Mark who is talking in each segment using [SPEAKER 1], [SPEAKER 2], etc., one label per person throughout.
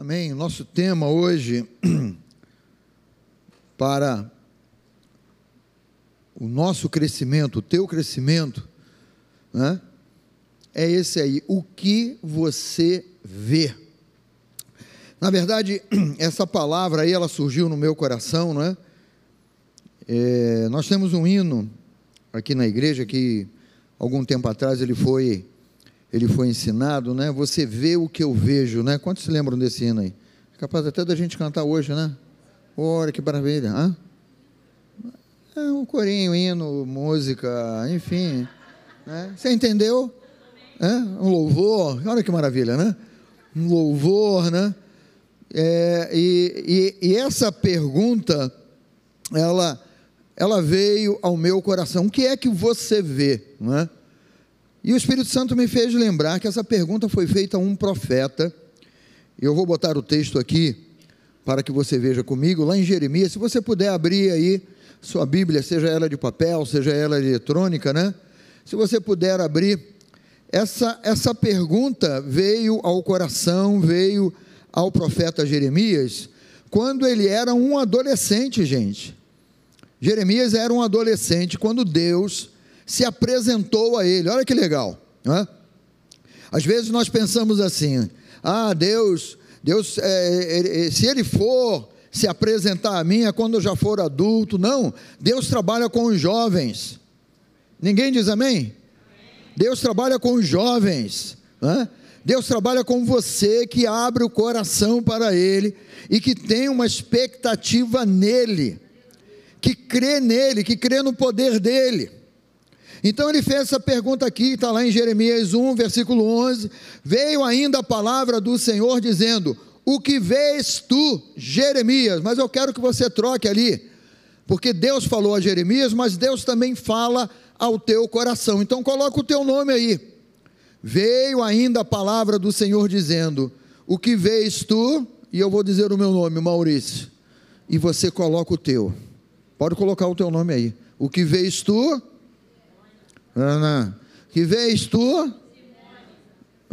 [SPEAKER 1] Amém. Nosso tema hoje para o nosso crescimento, o teu crescimento, né? É esse aí, o que você vê. Na verdade, essa palavra aí, ela surgiu no meu coração, não é? é nós temos um hino aqui na igreja que algum tempo atrás ele foi ele foi ensinado, né? Você vê o que eu vejo, né? Quantos se lembram desse hino aí? É capaz até da gente cantar hoje, né? Olha que maravilha, hã? É um corinho, hino, música, enfim. Né? Você entendeu? É? Um louvor, olha que maravilha, né? Um louvor, né? É, e, e, e essa pergunta, ela, ela veio ao meu coração. O que é que você vê, não é? E o Espírito Santo me fez lembrar que essa pergunta foi feita a um profeta. Eu vou botar o texto aqui para que você veja comigo, lá em Jeremias. Se você puder abrir aí sua Bíblia, seja ela de papel, seja ela eletrônica, né? Se você puder abrir, essa, essa pergunta veio ao coração, veio ao profeta Jeremias, quando ele era um adolescente, gente. Jeremias era um adolescente quando Deus se apresentou a ele. Olha que legal. Né? Às vezes nós pensamos assim: ah, Deus, Deus, é, é, se ele for se apresentar a mim é quando eu já for adulto. Não, Deus trabalha com os jovens. Ninguém diz amém? Deus trabalha com os jovens. Né? Deus trabalha com você que abre o coração para Ele e que tem uma expectativa nele, que crê nele, que crê no poder dele. Então ele fez essa pergunta aqui, está lá em Jeremias 1, versículo 11: Veio ainda a palavra do Senhor dizendo: O que vês tu, Jeremias? Mas eu quero que você troque ali, porque Deus falou a Jeremias, mas Deus também fala ao teu coração. Então coloca o teu nome aí. Veio ainda a palavra do Senhor dizendo: O que vês tu? E eu vou dizer o meu nome, Maurício. E você coloca o teu. Pode colocar o teu nome aí. O que vês tu? Ana, que vês tu?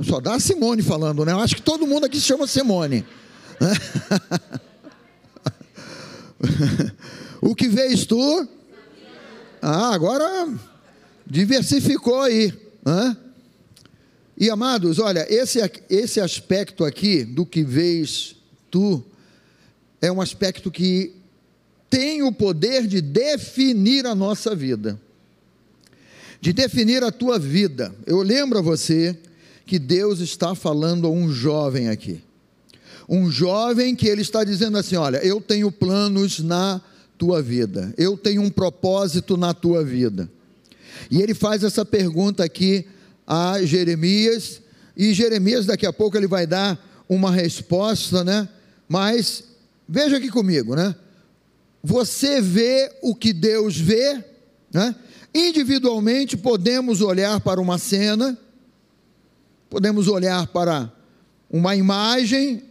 [SPEAKER 1] Só dá a Simone falando, né? Eu acho que todo mundo aqui se chama Simone. o que vês tu? Ah, agora diversificou aí. Né? E amados, olha, esse, esse aspecto aqui do que vês tu é um aspecto que tem o poder de definir a nossa vida de definir a tua vida. Eu lembro a você que Deus está falando a um jovem aqui. Um jovem que ele está dizendo assim: Olha, eu tenho planos na tua vida, eu tenho um propósito na tua vida. E ele faz essa pergunta aqui a Jeremias, e Jeremias daqui a pouco ele vai dar uma resposta, né? Mas veja aqui comigo, né? Você vê o que Deus vê, né? Individualmente, podemos olhar para uma cena, podemos olhar para uma imagem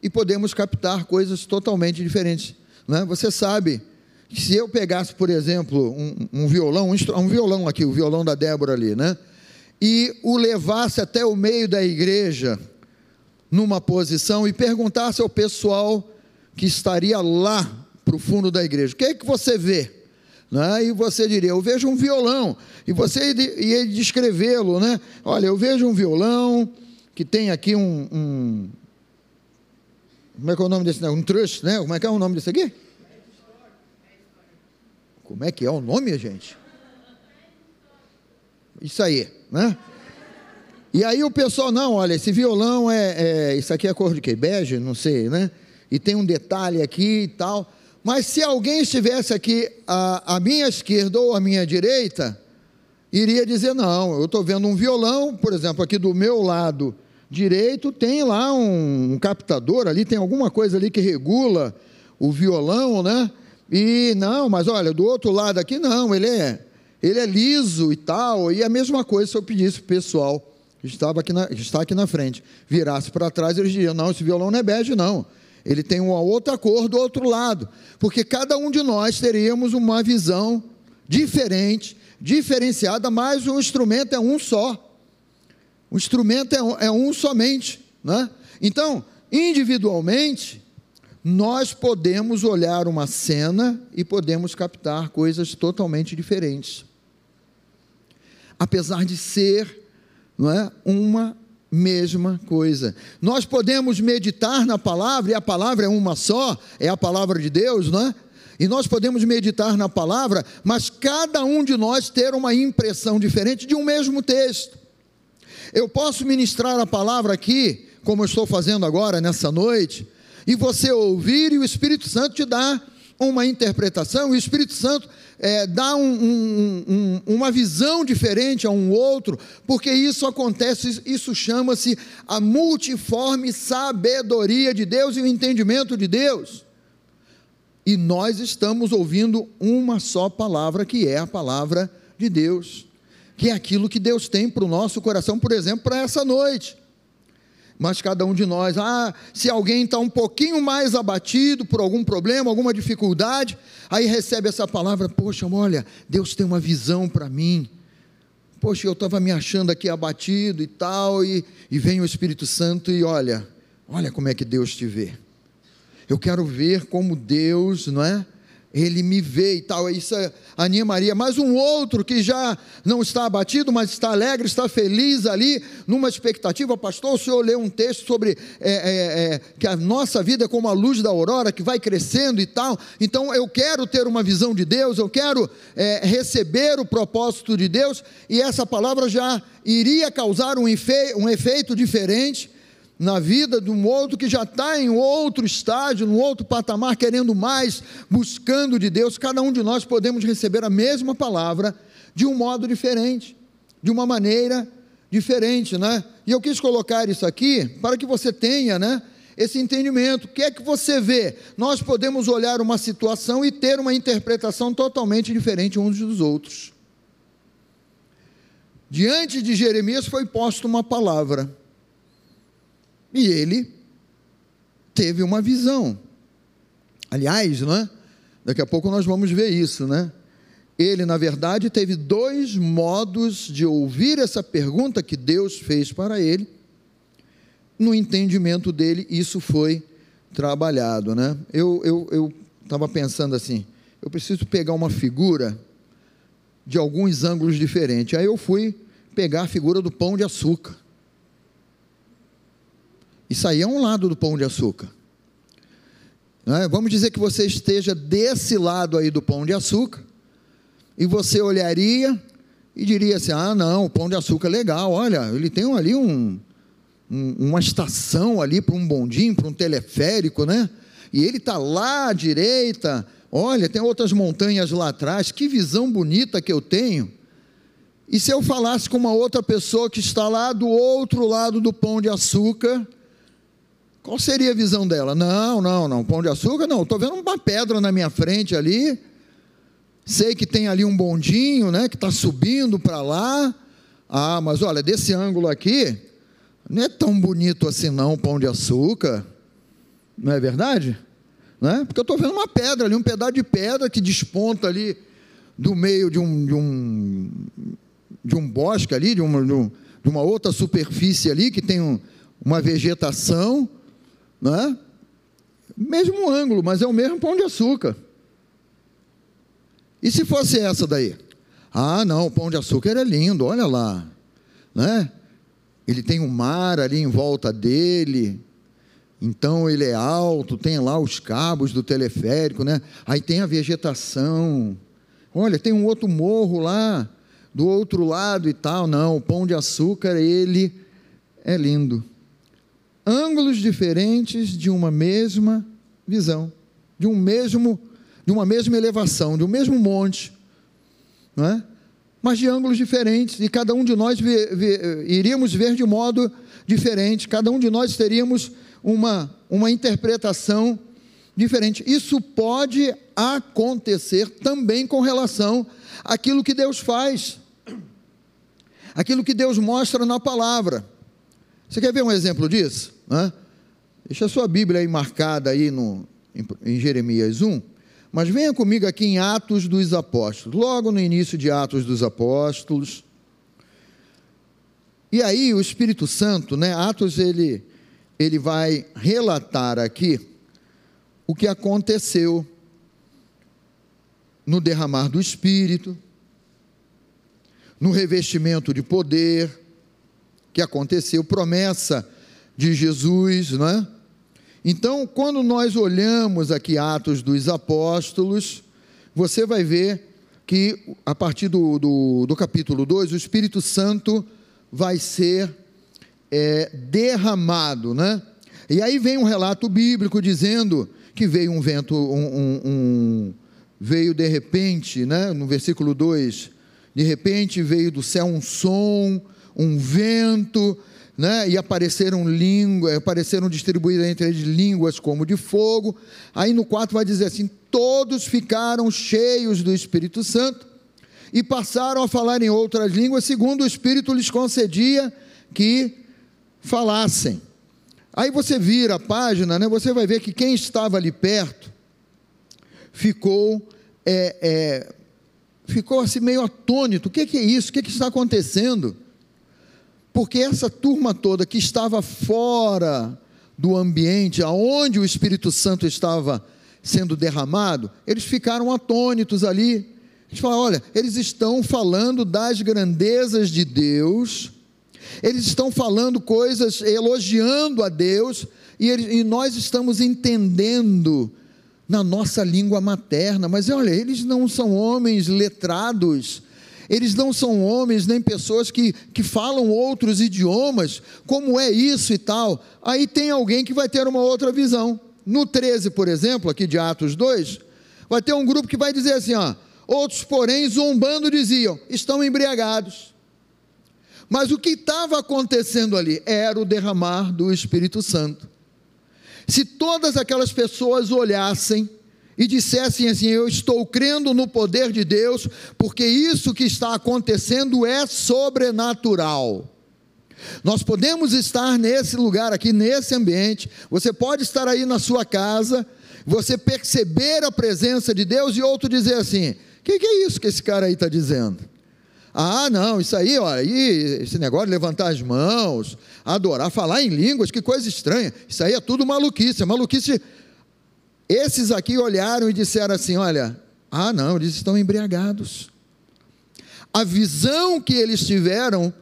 [SPEAKER 1] e podemos captar coisas totalmente diferentes. Né? Você sabe que se eu pegasse, por exemplo, um, um violão, um, um, violão aqui, o violão da Débora ali, né? e o levasse até o meio da igreja, numa posição, e perguntasse ao pessoal que estaria lá para o fundo da igreja: o que é que você vê? Né? E você diria, eu vejo um violão, e você ia descrevê-lo, né? Olha, eu vejo um violão que tem aqui um, um como é que é o nome desse, um trust, né? Como é que é o nome desse aqui? Como é que é o nome, gente? Isso aí, né? E aí o pessoal, não, olha, esse violão é, é isso aqui é cor de quê? Bege? Não sei, né? E tem um detalhe aqui e tal. Mas se alguém estivesse aqui à, à minha esquerda ou à minha direita, iria dizer: não, eu estou vendo um violão, por exemplo, aqui do meu lado direito, tem lá um, um captador ali, tem alguma coisa ali que regula o violão, né? E não, mas olha, do outro lado aqui não, ele é, ele é liso e tal. E a mesma coisa se eu pedisse para o pessoal que estava aqui na, que está aqui na frente, virasse para trás, eles diriam: não, esse violão não é bege, não ele tem uma outra cor do outro lado, porque cada um de nós teríamos uma visão diferente, diferenciada, mas o instrumento é um só. O instrumento é um, é um somente, né? Então, individualmente, nós podemos olhar uma cena e podemos captar coisas totalmente diferentes. Apesar de ser não é, uma mesma coisa. Nós podemos meditar na palavra, e a palavra é uma só, é a palavra de Deus, não é? E nós podemos meditar na palavra, mas cada um de nós ter uma impressão diferente de um mesmo texto. Eu posso ministrar a palavra aqui, como eu estou fazendo agora nessa noite, e você ouvir e o Espírito Santo te dá uma interpretação, o Espírito Santo é, dá um, um, um, uma visão diferente a um outro, porque isso acontece, isso chama-se a multiforme sabedoria de Deus e o entendimento de Deus. E nós estamos ouvindo uma só palavra, que é a palavra de Deus, que é aquilo que Deus tem para o nosso coração, por exemplo, para essa noite mas cada um de nós, ah, se alguém está um pouquinho mais abatido por algum problema, alguma dificuldade, aí recebe essa palavra, poxa, olha, Deus tem uma visão para mim, poxa, eu estava me achando aqui abatido e tal, e, e vem o Espírito Santo e olha, olha como é que Deus te vê, eu quero ver como Deus, não é? Ele me vê e tal, isso animaria. Mas um outro que já não está abatido, mas está alegre, está feliz ali, numa expectativa, pastor, o senhor leu um texto sobre é, é, é, que a nossa vida é como a luz da aurora, que vai crescendo e tal, então eu quero ter uma visão de Deus, eu quero é, receber o propósito de Deus, e essa palavra já iria causar um, efe, um efeito diferente, na vida de um outro que já está em outro estágio, num outro patamar, querendo mais, buscando de Deus, cada um de nós podemos receber a mesma palavra de um modo diferente, de uma maneira diferente, né? E eu quis colocar isso aqui para que você tenha, né? Esse entendimento, o que é que você vê? Nós podemos olhar uma situação e ter uma interpretação totalmente diferente uns dos outros. Diante de Jeremias foi posta uma palavra e ele teve uma visão. Aliás, né? Daqui a pouco nós vamos ver isso, né? Ele, na verdade, teve dois modos de ouvir essa pergunta que Deus fez para ele. No entendimento dele, isso foi trabalhado, né? Eu estava eu, eu pensando assim, eu preciso pegar uma figura de alguns ângulos diferentes. Aí eu fui pegar a figura do pão de açúcar. Isso aí é um lado do pão de açúcar. É? Vamos dizer que você esteja desse lado aí do pão de açúcar, e você olharia e diria assim: ah, não, o pão de açúcar é legal, olha, ele tem ali um, um uma estação ali para um bondinho, para um teleférico, né? E ele está lá à direita, olha, tem outras montanhas lá atrás, que visão bonita que eu tenho. E se eu falasse com uma outra pessoa que está lá do outro lado do pão de açúcar, qual seria a visão dela? Não, não, não. Pão de açúcar, não. Estou vendo uma pedra na minha frente ali. Sei que tem ali um bondinho, né? Que está subindo para lá. Ah, mas olha, desse ângulo aqui, não é tão bonito assim, não, pão de açúcar. Não é verdade? Né? Porque eu estou vendo uma pedra ali, um pedaço de pedra que desponta ali do meio de um, de um, de um bosque ali, de uma, de uma outra superfície ali, que tem um, uma vegetação não é? Mesmo ângulo, mas é o mesmo pão de açúcar. E se fosse essa daí? Ah, não, o pão de açúcar é lindo, olha lá, né? Ele tem um mar ali em volta dele, então ele é alto, tem lá os cabos do teleférico, né? Aí tem a vegetação. Olha, tem um outro morro lá do outro lado e tal. Não, o pão de açúcar, ele é lindo ângulos diferentes de uma mesma visão, de um mesmo, de uma mesma elevação, de um mesmo monte, não é? Mas de ângulos diferentes, e cada um de nós iríamos ver de modo diferente, cada um de nós teríamos uma, uma interpretação diferente. Isso pode acontecer também com relação àquilo que Deus faz, aquilo que Deus mostra na palavra. Você quer ver um exemplo disso? Né? Deixa a sua Bíblia aí marcada aí no, em, em Jeremias 1. Mas venha comigo aqui em Atos dos Apóstolos, logo no início de Atos dos Apóstolos. E aí o Espírito Santo, né? Atos ele ele vai relatar aqui o que aconteceu no derramar do Espírito, no revestimento de poder que aconteceu, promessa de Jesus, não é? Então, quando nós olhamos aqui Atos dos Apóstolos, você vai ver que a partir do, do, do capítulo 2, o Espírito Santo vai ser é, derramado, né? E aí vem um relato bíblico dizendo que veio um vento, um, um, um, veio de repente, né? no versículo 2, de repente veio do céu um som, um vento, né? e apareceram línguas, apareceram distribuídas entre eles línguas como de fogo. Aí no 4 vai dizer assim: todos ficaram cheios do Espírito Santo e passaram a falar em outras línguas, segundo o Espírito lhes concedia que falassem. Aí você vira a página, né, você vai ver que quem estava ali perto ficou, é, é, ficou assim meio atônito. O que, é isso? O que, que está acontecendo? Porque essa turma toda que estava fora do ambiente aonde o Espírito Santo estava sendo derramado, eles ficaram atônitos ali. A gente fala, olha, eles estão falando das grandezas de Deus eles estão falando coisas, elogiando a Deus, e, e nós estamos entendendo na nossa língua materna, mas olha, eles não são homens letrados, eles não são homens nem pessoas que, que falam outros idiomas, como é isso e tal. Aí tem alguém que vai ter uma outra visão. No 13, por exemplo, aqui de Atos 2, vai ter um grupo que vai dizer assim: ó, outros, porém, zombando, diziam: estão embriagados. Mas o que estava acontecendo ali era o derramar do Espírito Santo. Se todas aquelas pessoas olhassem e dissessem assim: Eu estou crendo no poder de Deus, porque isso que está acontecendo é sobrenatural. Nós podemos estar nesse lugar aqui, nesse ambiente, você pode estar aí na sua casa, você perceber a presença de Deus e outro dizer assim: O que, que é isso que esse cara aí está dizendo? Ah, não, isso aí, aí, esse negócio de levantar as mãos, adorar, falar em línguas, que coisa estranha. Isso aí é tudo maluquice, é maluquice. Esses aqui olharam e disseram assim: olha, ah, não, eles estão embriagados. A visão que eles tiveram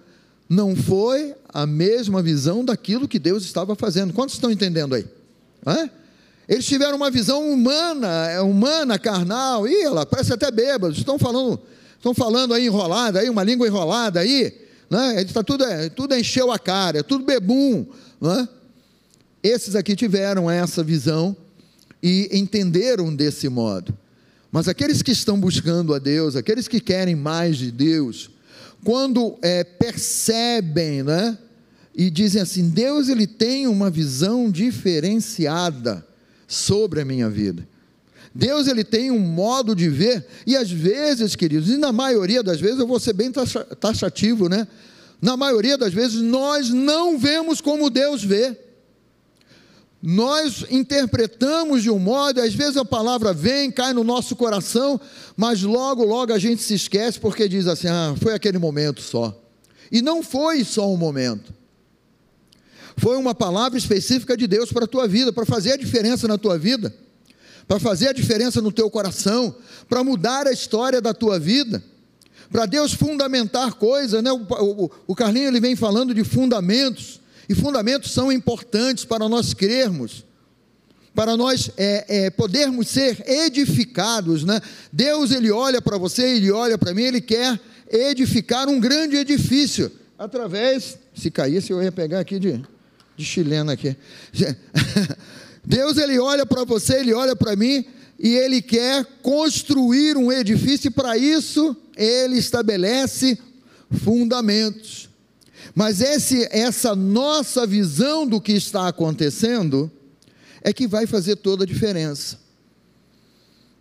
[SPEAKER 1] não foi a mesma visão daquilo que Deus estava fazendo. Quantos estão entendendo aí? É? Eles tiveram uma visão humana, é, humana, carnal, e ela parece até bêbados, estão falando Estão falando aí enrolada, aí, uma língua enrolada aí, né? Ele está tudo, é, tudo encheu a cara, é tudo bebum. Né? Esses aqui tiveram essa visão e entenderam desse modo. Mas aqueles que estão buscando a Deus, aqueles que querem mais de Deus, quando é, percebem, né? E dizem assim: Deus ele tem uma visão diferenciada sobre a minha vida. Deus ele tem um modo de ver, e às vezes, queridos, e na maioria das vezes, eu vou ser bem taxativo, né? Na maioria das vezes, nós não vemos como Deus vê. Nós interpretamos de um modo, às vezes a palavra vem, cai no nosso coração, mas logo, logo a gente se esquece porque diz assim: ah, foi aquele momento só. E não foi só um momento. Foi uma palavra específica de Deus para a tua vida, para fazer a diferença na tua vida para fazer a diferença no teu coração, para mudar a história da tua vida, para Deus fundamentar coisas, né? O, o, o Carlinho ele vem falando de fundamentos, e fundamentos são importantes para nós crermos, para nós é, é, podermos ser edificados, né? Deus ele olha para você, ele olha para mim, ele quer edificar um grande edifício através, se caísse eu ia pegar aqui de, de chilena aqui. Deus ele olha para você, ele olha para mim e ele quer construir um edifício e para isso ele estabelece fundamentos. Mas esse, essa nossa visão do que está acontecendo é que vai fazer toda a diferença.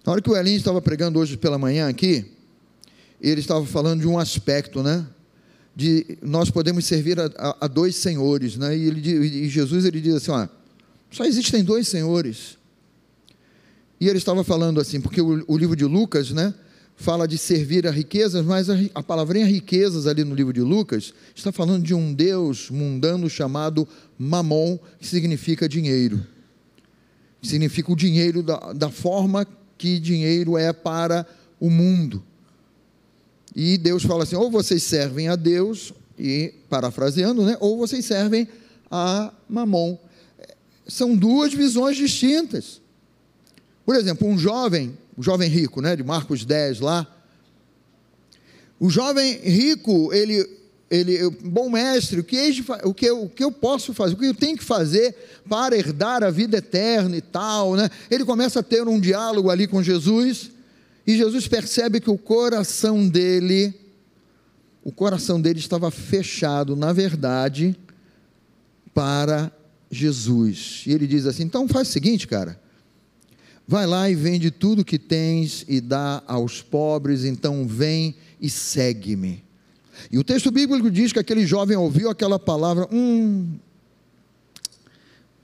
[SPEAKER 1] Na hora que o Elinho estava pregando hoje pela manhã aqui, ele estava falando de um aspecto, né? De nós podemos servir a, a, a dois senhores, né? E, ele, e Jesus ele diz assim, ó, só existem dois senhores. E ele estava falando assim, porque o, o livro de Lucas, né, fala de servir a riquezas, mas a, a palavrinha riquezas ali no livro de Lucas está falando de um Deus mundano chamado Mamon, que significa dinheiro. Significa o dinheiro da, da forma que dinheiro é para o mundo. E Deus fala assim: ou vocês servem a Deus, e parafraseando, né? ou vocês servem a Mamon. São duas visões distintas. Por exemplo, um jovem, um jovem rico, né, de Marcos 10 lá, o jovem rico, ele, ele bom mestre, o que, o, que eu, o que eu posso fazer, o que eu tenho que fazer para herdar a vida eterna e tal, né? Ele começa a ter um diálogo ali com Jesus, e Jesus percebe que o coração dele, o coração dele estava fechado, na verdade, para Jesus. E ele diz assim: então faz o seguinte, cara. Vai lá e vende tudo que tens e dá aos pobres, então vem e segue-me. E o texto bíblico diz que aquele jovem ouviu aquela palavra: hum,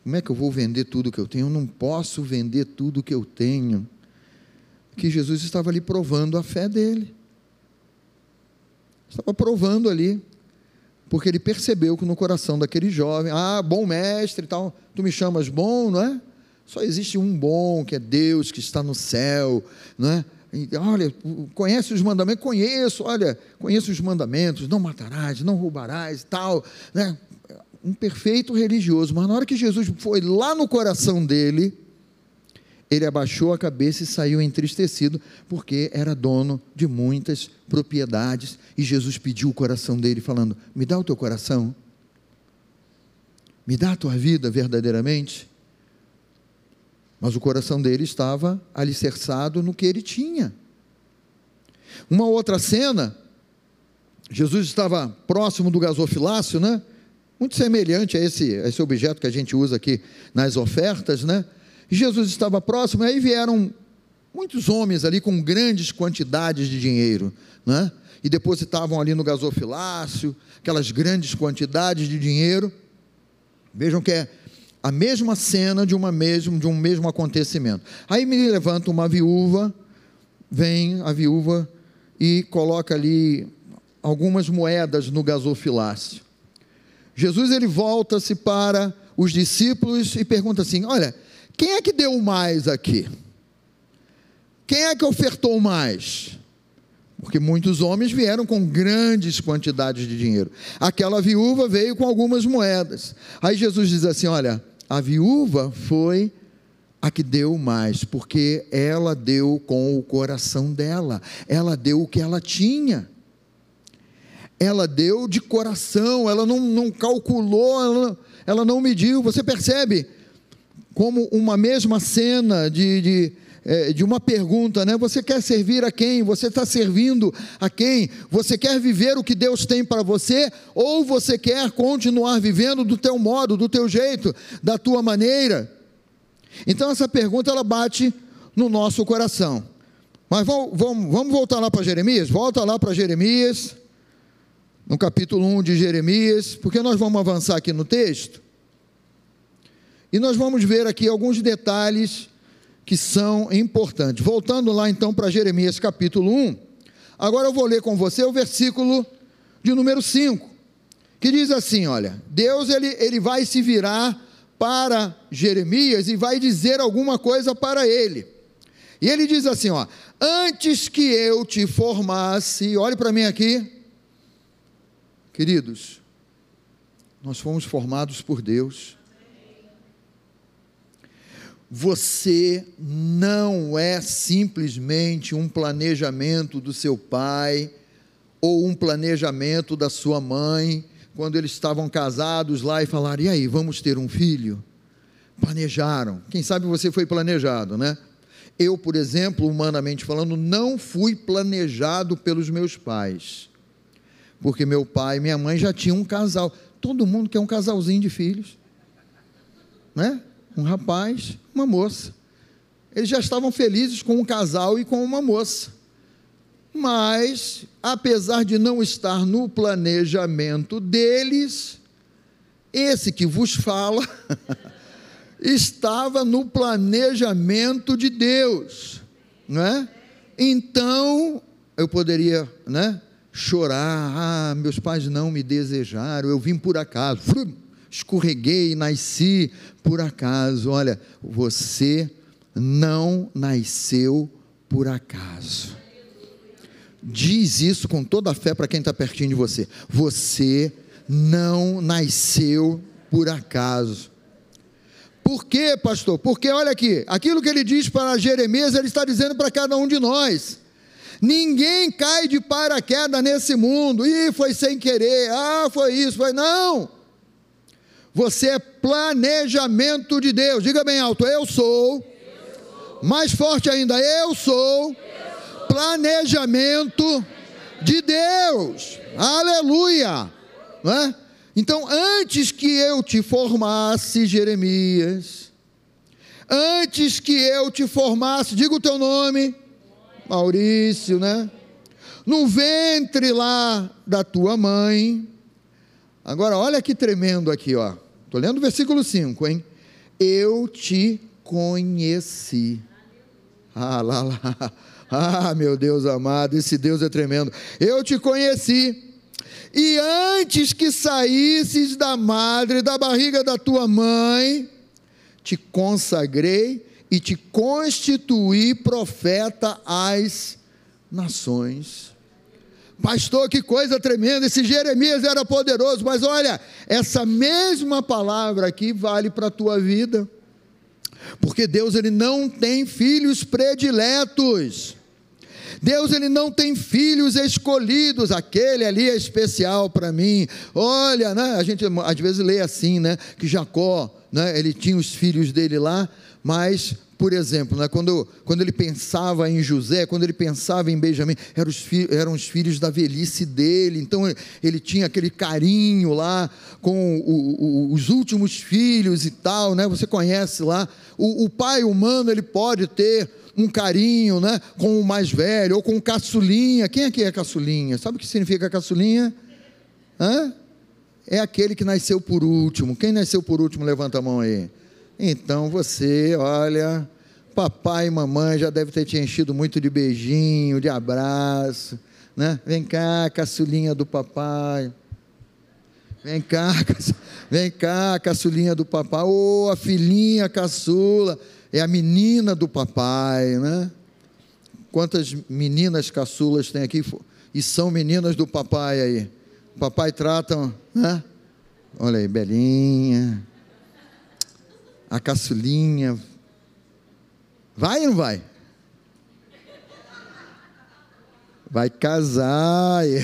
[SPEAKER 1] como é que eu vou vender tudo que eu tenho? Eu não posso vender tudo que eu tenho que Jesus estava ali provando a fé dele. Estava provando ali, porque ele percebeu que no coração daquele jovem, ah, bom mestre e tal, tu me chamas bom, não é? Só existe um bom, que é Deus que está no céu, não é? Olha, conhece os mandamentos? Conheço, olha, conheço os mandamentos, não matarás, não roubarás, tal, né? Um perfeito religioso, mas na hora que Jesus foi lá no coração dele, ele abaixou a cabeça e saiu entristecido, porque era dono de muitas propriedades. E Jesus pediu o coração dele, falando: Me dá o teu coração, me dá a tua vida verdadeiramente. Mas o coração dele estava alicerçado no que ele tinha. Uma outra cena, Jesus estava próximo do gasofilácio, né? Muito semelhante a esse, a esse objeto que a gente usa aqui nas ofertas, né? Jesus estava próximo, e aí vieram muitos homens ali com grandes quantidades de dinheiro, né? e depositavam ali no gasofilácio, aquelas grandes quantidades de dinheiro. Vejam que é a mesma cena de, uma mesmo, de um mesmo acontecimento. Aí me levanta uma viúva, vem a viúva e coloca ali algumas moedas no gasofilácio. Jesus ele volta-se para os discípulos e pergunta assim: Olha, quem é que deu mais aqui? Quem é que ofertou mais? Porque muitos homens vieram com grandes quantidades de dinheiro. Aquela viúva veio com algumas moedas. Aí Jesus diz assim: Olha, a viúva foi a que deu mais, porque ela deu com o coração dela, ela deu o que ela tinha. Ela deu de coração, ela não, não calculou, ela, ela não mediu. Você percebe? como uma mesma cena de, de, é, de uma pergunta, né? Você quer servir a quem? Você está servindo a quem? Você quer viver o que Deus tem para você? Ou você quer continuar vivendo do teu modo, do teu jeito, da tua maneira? Então essa pergunta ela bate no nosso coração. Mas vamos, vamos, vamos voltar lá para Jeremias? Volta lá para Jeremias, no capítulo 1 de Jeremias, porque nós vamos avançar aqui no texto. E nós vamos ver aqui alguns detalhes que são importantes. Voltando lá então para Jeremias capítulo 1. Agora eu vou ler com você o versículo de número 5, que diz assim: olha, Deus ele, ele vai se virar para Jeremias e vai dizer alguma coisa para ele. E ele diz assim: ó, antes que eu te formasse, olhe para mim aqui, queridos, nós fomos formados por Deus você não é simplesmente um planejamento do seu pai ou um planejamento da sua mãe, quando eles estavam casados lá e falaram: e aí, vamos ter um filho? Planejaram. Quem sabe você foi planejado, né? Eu, por exemplo, humanamente falando, não fui planejado pelos meus pais, porque meu pai e minha mãe já tinham um casal. Todo mundo quer um casalzinho de filhos, né? Um rapaz, uma moça. Eles já estavam felizes com um casal e com uma moça. Mas, apesar de não estar no planejamento deles, esse que vos fala estava no planejamento de Deus, não é? Então, eu poderia, né? Chorar, ah, meus pais não me desejaram, eu vim por acaso, escorreguei, nasci por acaso. Olha, você não nasceu por acaso. Diz isso com toda a fé para quem está pertinho de você. Você não nasceu por acaso. Por quê, pastor? Porque olha aqui, aquilo que ele diz para Jeremias, ele está dizendo para cada um de nós. Ninguém cai de paraquedas nesse mundo. Ih, foi sem querer. Ah, foi isso, foi não. Você é planejamento de Deus. Diga bem alto, eu sou. Eu sou. Mais forte ainda, eu sou. Eu sou. Planejamento de Deus. Aleluia. Não é? Então, antes que eu te formasse, Jeremias, antes que eu te formasse, diga o teu nome Maurício, né? No ventre lá da tua mãe. Agora, olha que tremendo aqui, ó. Estou lendo o versículo 5, hein? Eu te conheci. Ah, lá, lá. Ah, meu Deus amado, esse Deus é tremendo. Eu te conheci. E antes que saísses da madre, da barriga da tua mãe, te consagrei e te constituí profeta às nações. Pastor, que coisa tremenda! Esse Jeremias era poderoso, mas olha, essa mesma palavra aqui vale para a tua vida, porque Deus ele não tem filhos prediletos. Deus ele não tem filhos escolhidos, aquele ali é especial para mim. Olha, né? A gente às vezes lê assim, né? Que Jacó, né? Ele tinha os filhos dele lá, mas, por exemplo, né, quando, quando ele pensava em José, quando ele pensava em Benjamim, eram os, eram os filhos da velhice dele, então ele tinha aquele carinho lá com o, o, os últimos filhos e tal, né? Você conhece lá. O, o pai humano ele pode ter um carinho, né, com o mais velho ou com o caçulinha. Quem aqui é caçulinha? Sabe o que significa caçulinha? Hã? É aquele que nasceu por último. Quem nasceu por último, levanta a mão aí. Então você, olha, papai e mamãe já deve ter te enchido muito de beijinho, de abraço, né? Vem cá, caçulinha do papai. Vem cá, vem cá, caçulinha do papai. Ô, oh, a filhinha caçula, é a menina do papai, né? Quantas meninas caçulas tem aqui e são meninas do papai aí? Papai trata, né? Olha aí, Belinha a caçulinha. Vai ou não vai? Vai casar.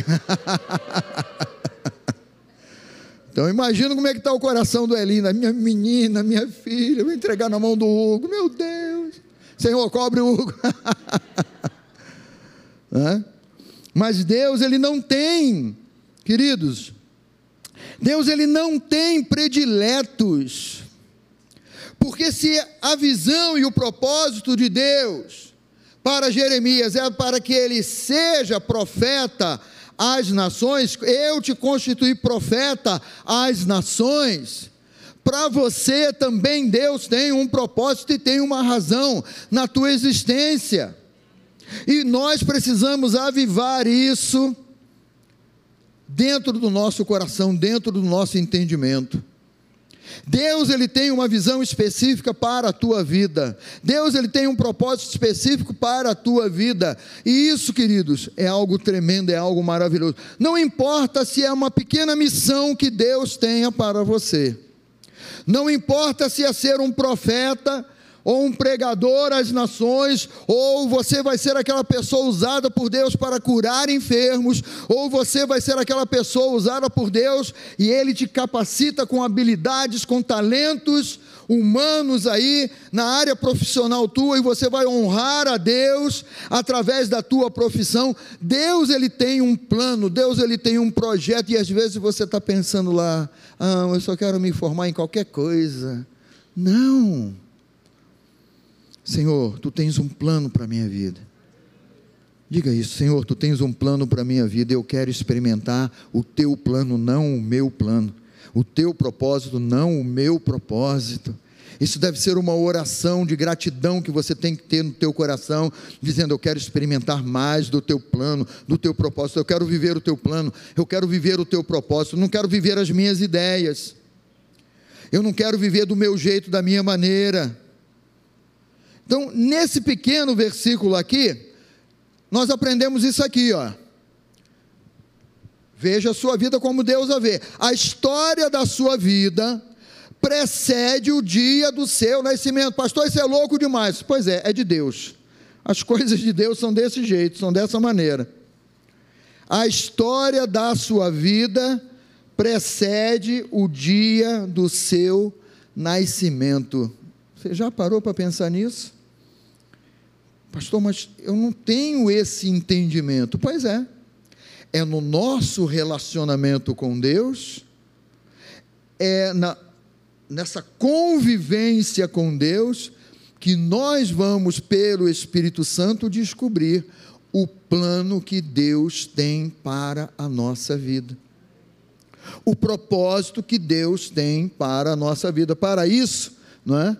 [SPEAKER 1] Então imagina como é que está o coração do Elina, minha menina, minha filha, vou entregar na mão do Hugo, meu Deus, Senhor, cobre o Hugo. Mas Deus, Ele não tem, queridos, Deus, Ele não tem prediletos, porque se a visão e o propósito de Deus para Jeremias é para que ele seja profeta às nações, eu te constituí profeta às nações. Para você também Deus tem um propósito e tem uma razão na tua existência. E nós precisamos avivar isso dentro do nosso coração, dentro do nosso entendimento. Deus ele tem uma visão específica para a tua vida. Deus ele tem um propósito específico para a tua vida. E isso, queridos, é algo tremendo, é algo maravilhoso. Não importa se é uma pequena missão que Deus tenha para você. Não importa se é ser um profeta, ou um pregador às nações, ou você vai ser aquela pessoa usada por Deus para curar enfermos, ou você vai ser aquela pessoa usada por Deus e Ele te capacita com habilidades, com talentos humanos aí na área profissional tua e você vai honrar a Deus através da tua profissão. Deus ele tem um plano, Deus ele tem um projeto e às vezes você está pensando lá, ah, eu só quero me formar em qualquer coisa. Não. Senhor, tu tens um plano para a minha vida. Diga isso, Senhor, tu tens um plano para a minha vida, eu quero experimentar o teu plano, não o meu plano. O teu propósito, não o meu propósito. Isso deve ser uma oração de gratidão que você tem que ter no teu coração, dizendo: Eu quero experimentar mais do teu plano, do teu propósito. Eu quero viver o teu plano, eu quero viver o teu propósito. Não quero viver as minhas ideias. Eu não quero viver do meu jeito, da minha maneira. Então, nesse pequeno versículo aqui, nós aprendemos isso aqui, ó. Veja a sua vida como Deus a vê. A história da sua vida precede o dia do seu nascimento. Pastor, isso é louco demais. Pois é, é de Deus. As coisas de Deus são desse jeito, são dessa maneira. A história da sua vida precede o dia do seu nascimento. Você já parou para pensar nisso? Pastor, mas eu não tenho esse entendimento. Pois é, é no nosso relacionamento com Deus, é na, nessa convivência com Deus, que nós vamos, pelo Espírito Santo, descobrir o plano que Deus tem para a nossa vida. O propósito que Deus tem para a nossa vida. Para isso, não é?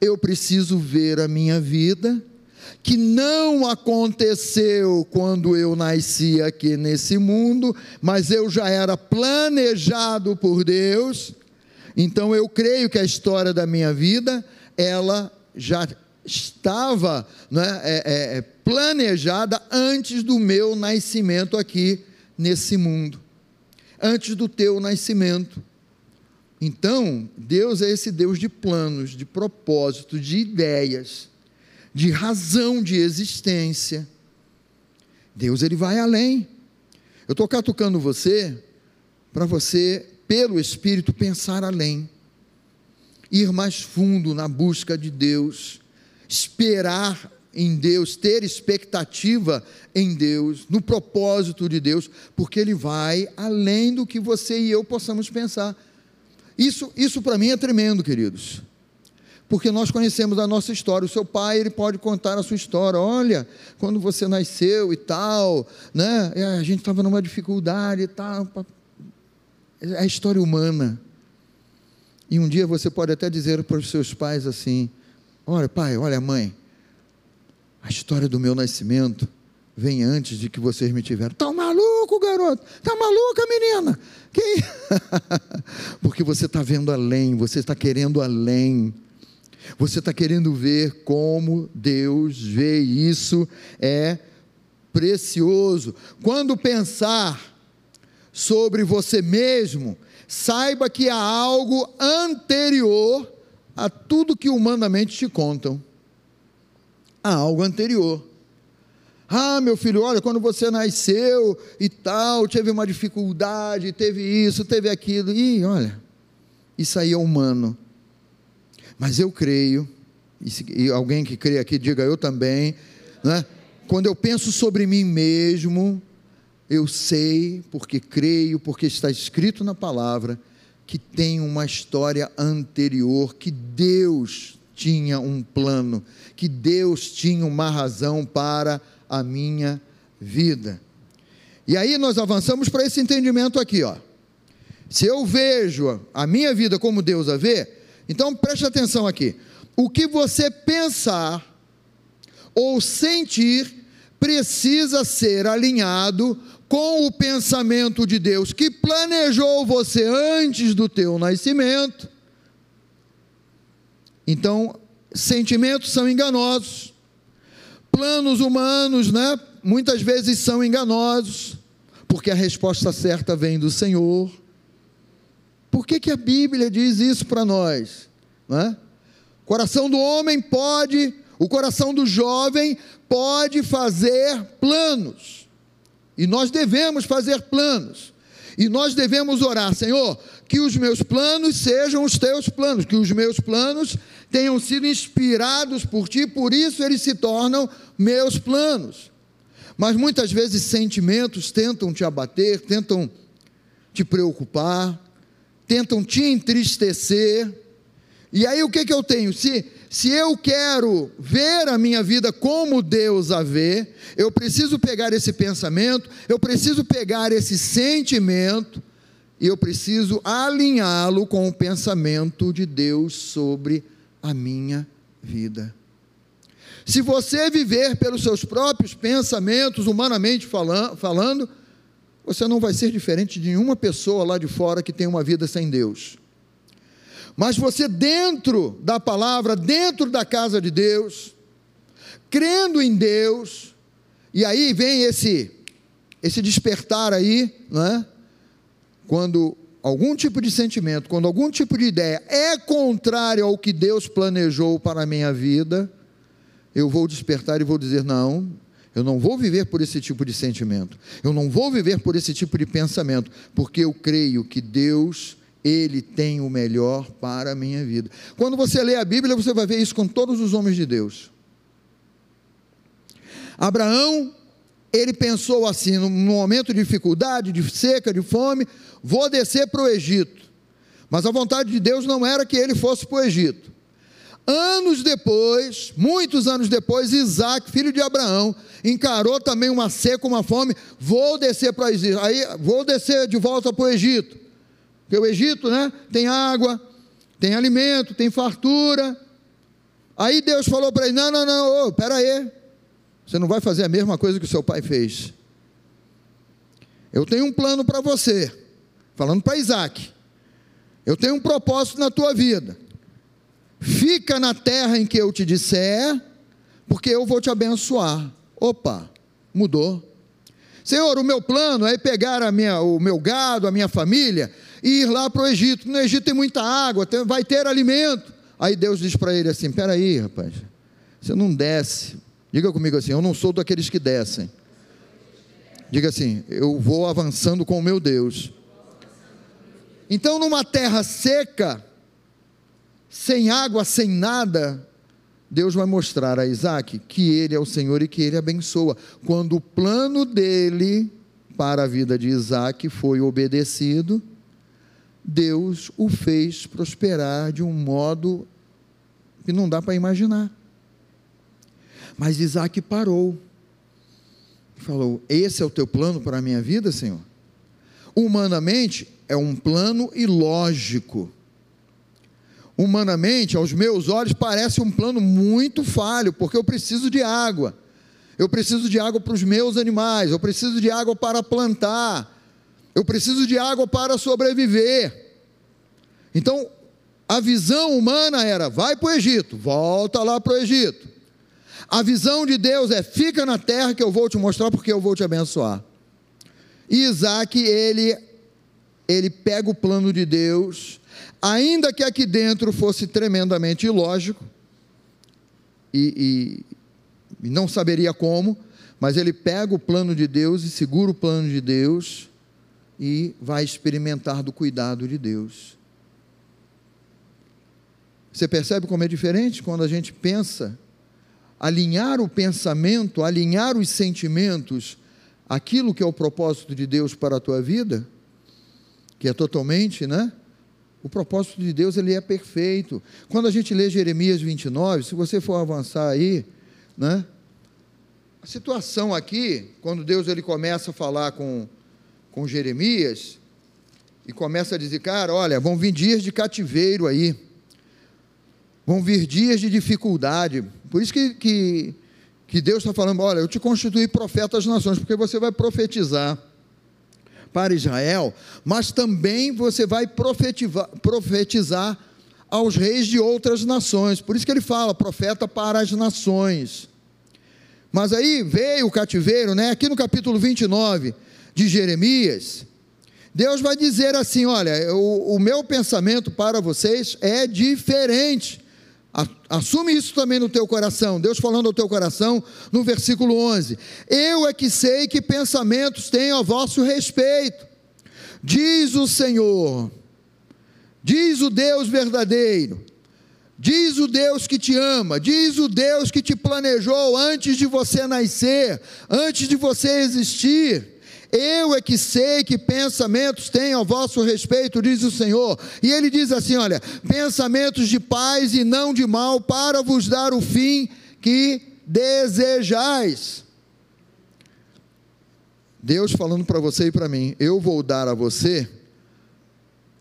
[SPEAKER 1] Eu preciso ver a minha vida que não aconteceu quando eu nasci aqui nesse mundo, mas eu já era planejado por Deus então eu creio que a história da minha vida, ela já estava né, é, é, planejada antes do meu nascimento aqui nesse mundo, antes do teu nascimento. Então, Deus é esse Deus de planos, de propósito, de ideias, de razão de existência. Deus ele vai além. Eu estou catucando você para você pelo Espírito, pensar além, ir mais fundo na busca de Deus, esperar em Deus, ter expectativa em Deus, no propósito de Deus, porque Ele vai além do que você e eu possamos pensar. Isso, isso para mim é tremendo, queridos. Porque nós conhecemos a nossa história. O seu pai, ele pode contar a sua história. Olha, quando você nasceu e tal, né? A gente estava numa dificuldade e tal. É a história humana. E um dia você pode até dizer para os seus pais assim: Olha, pai, olha, mãe, a história do meu nascimento vem antes de que vocês me tiveram. Está maluco, garoto? Está maluca, menina? Que... Porque você está vendo além, você está querendo além. Você está querendo ver como Deus vê isso é precioso. Quando pensar sobre você mesmo, saiba que há algo anterior a tudo que humanamente te contam. Há algo anterior. Ah, meu filho, olha, quando você nasceu e tal, teve uma dificuldade, teve isso, teve aquilo. E olha, isso aí é humano. Mas eu creio, e alguém que crê aqui, diga eu também, né? quando eu penso sobre mim mesmo, eu sei, porque creio, porque está escrito na palavra, que tem uma história anterior, que Deus tinha um plano, que Deus tinha uma razão para a minha vida. E aí nós avançamos para esse entendimento aqui, ó. Se eu vejo a minha vida como Deus a vê, então preste atenção aqui. O que você pensar ou sentir precisa ser alinhado com o pensamento de Deus que planejou você antes do teu nascimento. Então, sentimentos são enganosos. Planos humanos, né, muitas vezes são enganosos, porque a resposta certa vem do Senhor. Por que, que a Bíblia diz isso para nós? Né? O coração do homem pode, o coração do jovem pode fazer planos e nós devemos fazer planos. E nós devemos orar, Senhor, que os meus planos sejam os teus planos, que os meus planos tenham sido inspirados por ti, por isso eles se tornam meus planos. Mas muitas vezes sentimentos tentam te abater, tentam te preocupar, tentam te entristecer. E aí o que, que eu tenho? Se se eu quero ver a minha vida como Deus a vê, eu preciso pegar esse pensamento, eu preciso pegar esse sentimento e eu preciso alinhá-lo com o pensamento de Deus sobre a minha vida. Se você viver pelos seus próprios pensamentos, humanamente falando, você não vai ser diferente de nenhuma pessoa lá de fora que tem uma vida sem Deus. Mas você, dentro da palavra, dentro da casa de Deus, crendo em Deus, e aí vem esse esse despertar aí, né? Quando algum tipo de sentimento, quando algum tipo de ideia é contrário ao que Deus planejou para a minha vida, eu vou despertar e vou dizer: não, eu não vou viver por esse tipo de sentimento, eu não vou viver por esse tipo de pensamento, porque eu creio que Deus, Ele tem o melhor para a minha vida. Quando você lê a Bíblia, você vai ver isso com todos os homens de Deus. Abraão ele pensou assim, num momento de dificuldade, de seca, de fome, vou descer para o Egito. Mas a vontade de Deus não era que ele fosse para o Egito. Anos depois, muitos anos depois, Isaac, filho de Abraão, encarou também uma seca, uma fome, vou descer para o Egito. Aí vou descer de volta para o Egito. Porque o Egito, né, tem água, tem alimento, tem fartura. Aí Deus falou para ele: "Não, não, não, oh, pera aí. Você não vai fazer a mesma coisa que o seu pai fez. Eu tenho um plano para você, falando para Isaac. Eu tenho um propósito na tua vida. Fica na terra em que eu te disser, porque eu vou te abençoar. Opa, mudou. Senhor, o meu plano é pegar minha, o meu gado, a minha família, e ir lá para o Egito. No Egito tem muita água, vai ter alimento. Aí Deus diz para ele assim: peraí, rapaz, você não desce Diga comigo assim: eu não sou daqueles que descem. Diga assim: eu vou avançando com o meu Deus. Então, numa terra seca, sem água, sem nada, Deus vai mostrar a Isaac que ele é o Senhor e que ele abençoa. Quando o plano dele para a vida de Isaac foi obedecido, Deus o fez prosperar de um modo que não dá para imaginar. Mas Isaac parou. Falou: Esse é o teu plano para a minha vida, Senhor? Humanamente, é um plano ilógico. Humanamente, aos meus olhos, parece um plano muito falho, porque eu preciso de água. Eu preciso de água para os meus animais, eu preciso de água para plantar, eu preciso de água para sobreviver. Então, a visão humana era: vai para o Egito, volta lá para o Egito. A visão de Deus é: fica na terra que eu vou te mostrar porque eu vou te abençoar. E Isaac, ele, ele pega o plano de Deus, ainda que aqui dentro fosse tremendamente ilógico, e, e, e não saberia como, mas ele pega o plano de Deus e segura o plano de Deus e vai experimentar do cuidado de Deus. Você percebe como é diferente quando a gente pensa alinhar o pensamento, alinhar os sentimentos, aquilo que é o propósito de Deus para a tua vida, que é totalmente, né? O propósito de Deus ele é perfeito. Quando a gente lê Jeremias 29, se você for avançar aí, né? A situação aqui, quando Deus ele começa a falar com, com Jeremias e começa a dizer, cara, olha, vão vir dias de cativeiro aí, vão vir dias de dificuldade, por isso que, que, que Deus está falando: olha, eu te constituí profeta das nações, porque você vai profetizar para Israel, mas também você vai profetizar aos reis de outras nações. Por isso que ele fala, profeta para as nações. Mas aí veio o cativeiro, né? Aqui no capítulo 29 de Jeremias, Deus vai dizer assim: olha, o, o meu pensamento para vocês é diferente. Assume isso também no teu coração. Deus falando ao teu coração no versículo 11: Eu é que sei que pensamentos tenho a vosso respeito, diz o Senhor, diz o Deus verdadeiro, diz o Deus que te ama, diz o Deus que te planejou antes de você nascer, antes de você existir eu é que sei que pensamentos tenho a vosso respeito, diz o Senhor. E ele diz assim: olha, pensamentos de paz e não de mal, para vos dar o fim que desejais. Deus falando para você e para mim, eu vou dar a você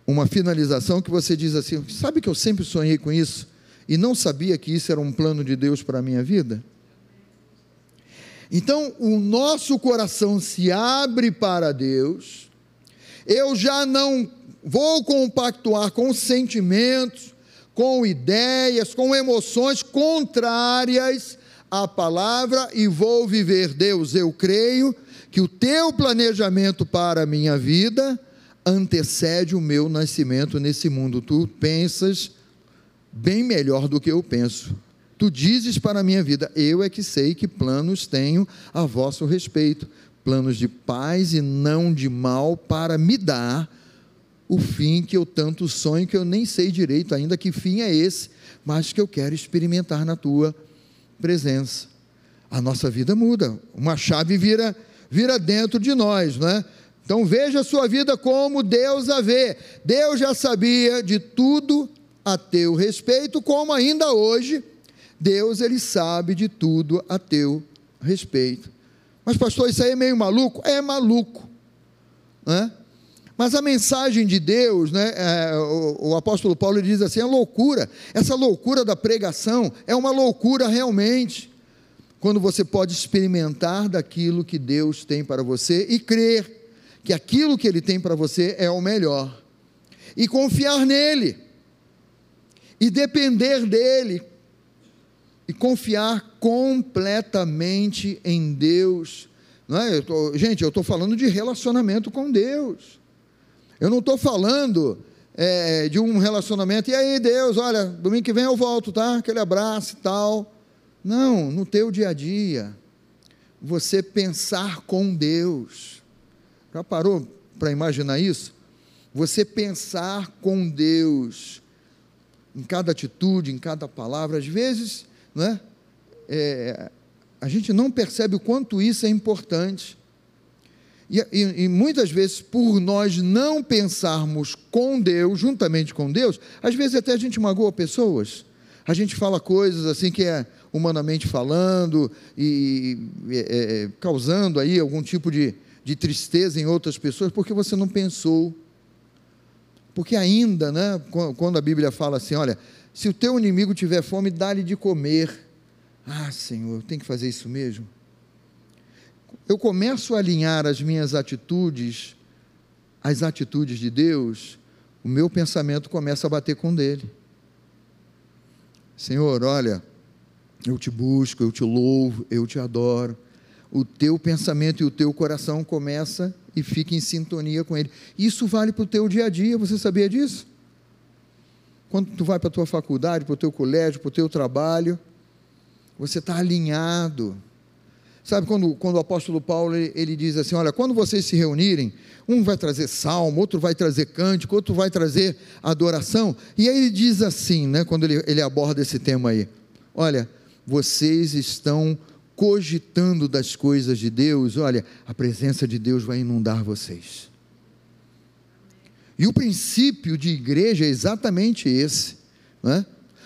[SPEAKER 1] uma finalização que você diz assim: sabe que eu sempre sonhei com isso? e não sabia que isso era um plano de Deus para a minha vida? Então, o nosso coração se abre para Deus, eu já não vou compactuar com sentimentos, com ideias, com emoções contrárias à palavra e vou viver, Deus, eu creio que o teu planejamento para a minha vida antecede o meu nascimento nesse mundo. Tu pensas bem melhor do que eu penso. Tu dizes para a minha vida: eu é que sei que planos tenho a vosso respeito, planos de paz e não de mal, para me dar o fim que eu tanto sonho, que eu nem sei direito ainda que fim é esse, mas que eu quero experimentar na tua presença. A nossa vida muda, uma chave vira, vira dentro de nós, não é? Então veja a sua vida como Deus a vê. Deus já sabia de tudo a teu respeito, como ainda hoje Deus ele sabe de tudo a teu respeito. Mas pastor, isso aí é meio maluco? É maluco, né? Mas a mensagem de Deus, né, é, o, o, apóstolo Paulo diz assim: é loucura. Essa loucura da pregação é uma loucura realmente. Quando você pode experimentar daquilo que Deus tem para você e crer que aquilo que Ele tem para você é o melhor, e confiar nele, e depender dele, e confiar completamente em Deus. Não é? Eu tô, gente, eu estou falando de relacionamento com Deus. Eu não estou falando é, de um relacionamento, e aí, Deus, olha, domingo que vem eu volto, tá? Aquele abraço e tal. Não, no teu dia a dia, você pensar com Deus. Já parou para imaginar isso? Você pensar com Deus em cada atitude, em cada palavra. Às vezes, não é? é a gente não percebe o quanto isso é importante. E, e, e, muitas vezes, por nós não pensarmos com Deus, juntamente com Deus, às vezes até a gente magoa pessoas. A gente fala coisas assim que é humanamente falando e é, é, causando aí algum tipo de, de tristeza em outras pessoas, porque você não pensou. Porque ainda, né, quando a Bíblia fala assim, olha, se o teu inimigo tiver fome, dá-lhe de comer. Ah, Senhor, eu tenho que fazer isso mesmo? eu começo a alinhar as minhas atitudes às atitudes de Deus, o meu pensamento começa a bater com dele. Senhor, olha, eu te busco, eu te louvo, eu te adoro. O teu pensamento e o teu coração começa e fica em sintonia com ele. Isso vale para o teu dia a dia, você sabia disso? Quando tu vai para a tua faculdade, para o teu colégio, para o teu trabalho, você está alinhado Sabe quando, quando o apóstolo Paulo ele, ele, diz assim: Olha, quando vocês se reunirem, um vai trazer salmo, outro vai trazer cântico, outro vai trazer adoração. E aí ele diz assim, né, quando ele, ele aborda esse tema aí: Olha, vocês estão cogitando das coisas de Deus, olha, a presença de Deus vai inundar vocês. E o princípio de igreja é exatamente esse. Né?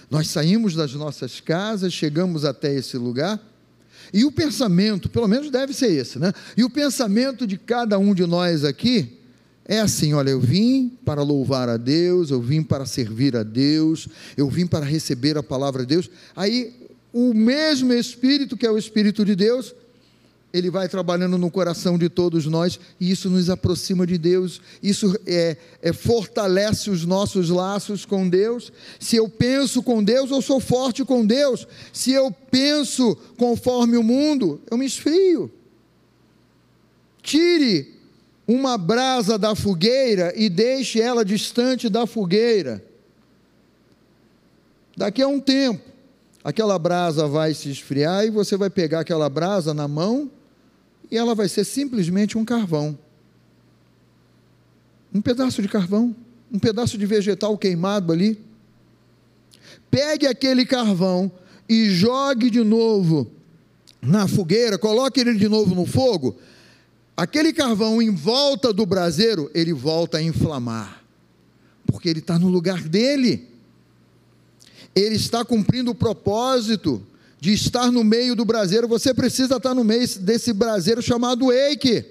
[SPEAKER 1] Nós saímos das nossas casas, chegamos até esse lugar e o pensamento, pelo menos deve ser esse, né? E o pensamento de cada um de nós aqui é assim: olha, eu vim para louvar a Deus, eu vim para servir a Deus, eu vim para receber a palavra de Deus. Aí, o mesmo Espírito, que é o Espírito de Deus, ele vai trabalhando no coração de todos nós e isso nos aproxima de Deus, isso é, é, fortalece os nossos laços com Deus. Se eu penso com Deus, eu sou forte com Deus. Se eu penso conforme o mundo, eu me esfrio. Tire uma brasa da fogueira e deixe ela distante da fogueira. Daqui a um tempo, aquela brasa vai se esfriar e você vai pegar aquela brasa na mão e ela vai ser simplesmente um carvão. Um pedaço de carvão, um pedaço de vegetal queimado ali. Pegue aquele carvão e jogue de novo na fogueira, coloque ele de novo no fogo. Aquele carvão em volta do braseiro, ele volta a inflamar, porque ele está no lugar dele. Ele está cumprindo o propósito de estar no meio do braseiro, você precisa estar no meio desse braseiro chamado eike.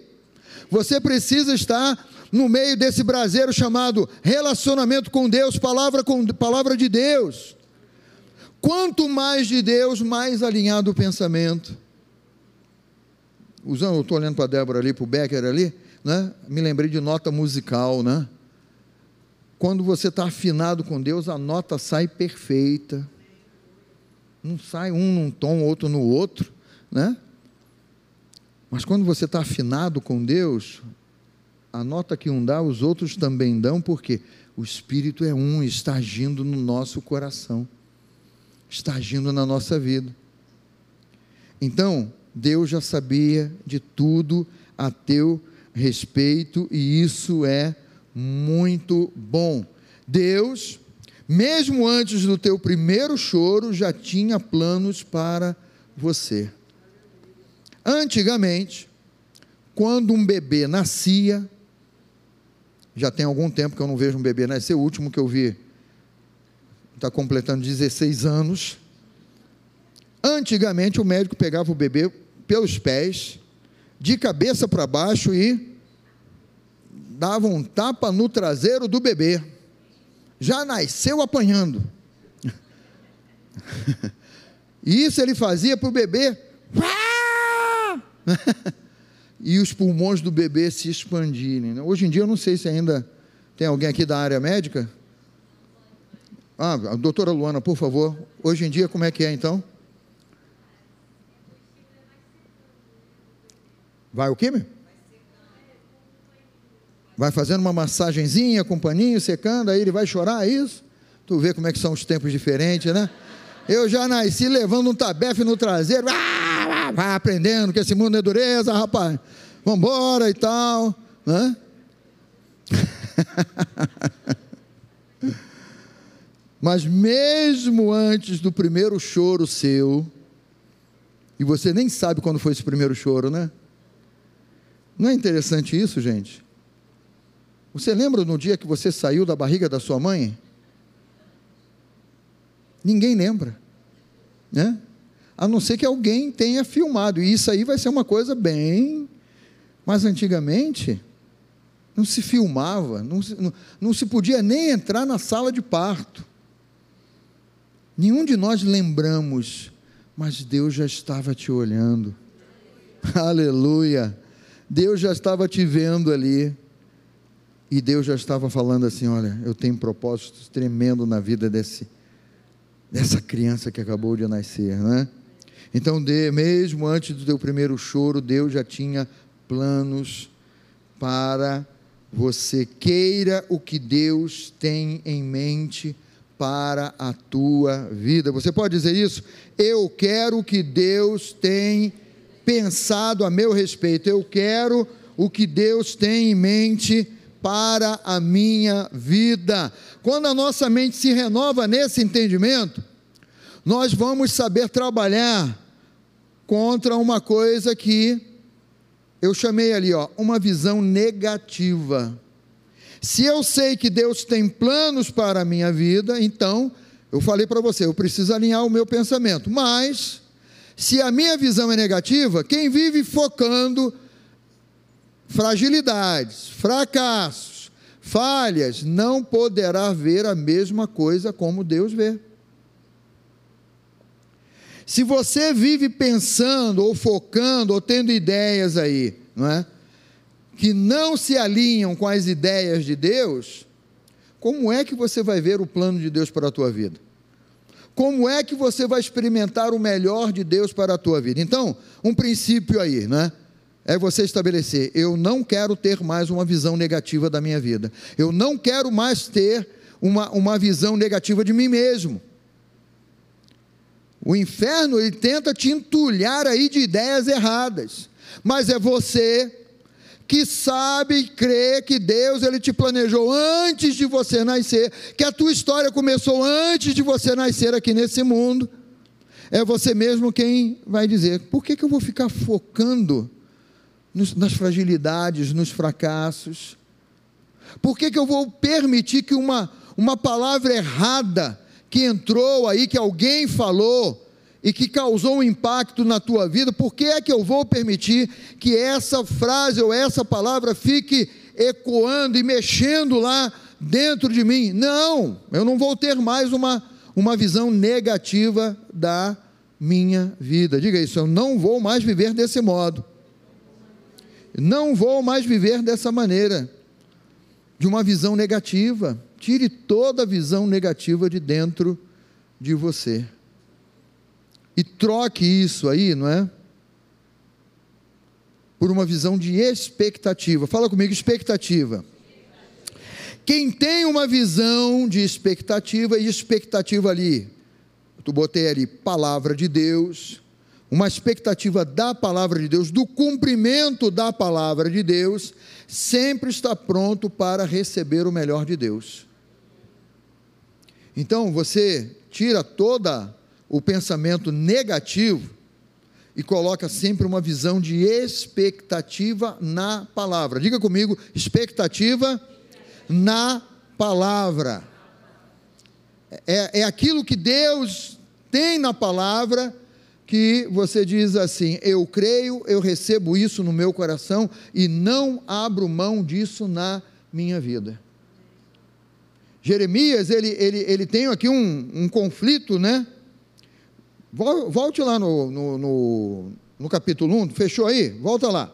[SPEAKER 1] Você precisa estar no meio desse braseiro chamado relacionamento com Deus, palavra com palavra de Deus. Quanto mais de Deus, mais alinhado o pensamento. Usando, eu estou olhando para a Débora ali, para o Becker ali, né? me lembrei de nota musical, né? Quando você está afinado com Deus, a nota sai perfeita. Não sai um num tom, outro no outro, né? Mas quando você está afinado com Deus, a nota que um dá, os outros também dão, porque o Espírito é um, está agindo no nosso coração, está agindo na nossa vida. Então, Deus já sabia de tudo a teu respeito, e isso é muito bom. Deus, mesmo antes do teu primeiro choro, já tinha planos para você. Antigamente, quando um bebê nascia, já tem algum tempo que eu não vejo um bebê nascer, o último que eu vi está completando 16 anos. Antigamente, o médico pegava o bebê pelos pés, de cabeça para baixo e dava um tapa no traseiro do bebê. Já nasceu apanhando. E isso ele fazia para o bebê. e os pulmões do bebê se expandirem. Né? Hoje em dia, eu não sei se ainda tem alguém aqui da área médica. Ah, a doutora Luana, por favor. Hoje em dia, como é que é então? Vai o quê? Meu? Vai fazendo uma massagenzinha com paninho, secando, aí ele vai chorar, é isso? Tu vê como é que são os tempos diferentes, né? Eu já nasci levando um tabefe no traseiro. Ah! vai aprendendo que esse mundo é dureza, rapaz. Vambora e tal. Né? Mas mesmo antes do primeiro choro seu, e você nem sabe quando foi esse primeiro choro, né? Não é interessante isso, gente? Você lembra no dia que você saiu da barriga da sua mãe? Ninguém lembra, né? a não ser que alguém tenha filmado. E isso aí vai ser uma coisa bem. Mas antigamente, não se filmava, não se, não, não se podia nem entrar na sala de parto. Nenhum de nós lembramos, mas Deus já estava te olhando. Aleluia! Deus já estava te vendo ali. E Deus já estava falando assim: olha, eu tenho propósitos tremendo na vida desse, dessa criança que acabou de nascer, né? Então, de, mesmo antes do teu primeiro choro, Deus já tinha planos para você. Queira o que Deus tem em mente para a tua vida. Você pode dizer isso? Eu quero o que Deus tem pensado a meu respeito. Eu quero o que Deus tem em mente para a minha vida. Quando a nossa mente se renova nesse entendimento, nós vamos saber trabalhar contra uma coisa que eu chamei ali, ó, uma visão negativa. Se eu sei que Deus tem planos para a minha vida, então, eu falei para você, eu preciso alinhar o meu pensamento. Mas, se a minha visão é negativa, quem vive focando fragilidades, fracassos, falhas, não poderá ver a mesma coisa como Deus vê. Se você vive pensando, ou focando, ou tendo ideias aí, não é? Que não se alinham com as ideias de Deus, como é que você vai ver o plano de Deus para a tua vida? Como é que você vai experimentar o melhor de Deus para a tua vida? Então, um princípio aí, né? É você estabelecer: eu não quero ter mais uma visão negativa da minha vida. Eu não quero mais ter uma, uma visão negativa de mim mesmo. O inferno ele tenta te entulhar aí de ideias erradas. Mas é você que sabe e crê que Deus ele te planejou antes de você nascer, que a tua história começou antes de você nascer aqui nesse mundo. É você mesmo quem vai dizer: por que, que eu vou ficar focando nos, nas fragilidades, nos fracassos? Por que, que eu vou permitir que uma, uma palavra errada que entrou aí, que alguém falou e que causou um impacto na tua vida, por que é que eu vou permitir que essa frase ou essa palavra fique ecoando e mexendo lá dentro de mim? Não, eu não vou ter mais uma, uma visão negativa da minha vida. Diga isso, eu não vou mais viver desse modo. Não vou mais viver dessa maneira, de uma visão negativa. Tire toda a visão negativa de dentro de você. E troque isso aí, não é? Por uma visão de expectativa. Fala comigo, expectativa. Quem tem uma visão de expectativa, e expectativa ali, tu botei ali palavra de Deus, uma expectativa da palavra de Deus, do cumprimento da palavra de Deus, sempre está pronto para receber o melhor de Deus. Então você tira toda o pensamento negativo e coloca sempre uma visão de expectativa na palavra. Diga comigo, expectativa na palavra. É, é aquilo que Deus tem na palavra que você diz assim: eu creio, eu recebo isso no meu coração e não abro mão disso na minha vida. Jeremias, ele, ele, ele tem aqui um, um conflito, né? Volte lá no, no, no, no capítulo 1, fechou aí? Volta lá.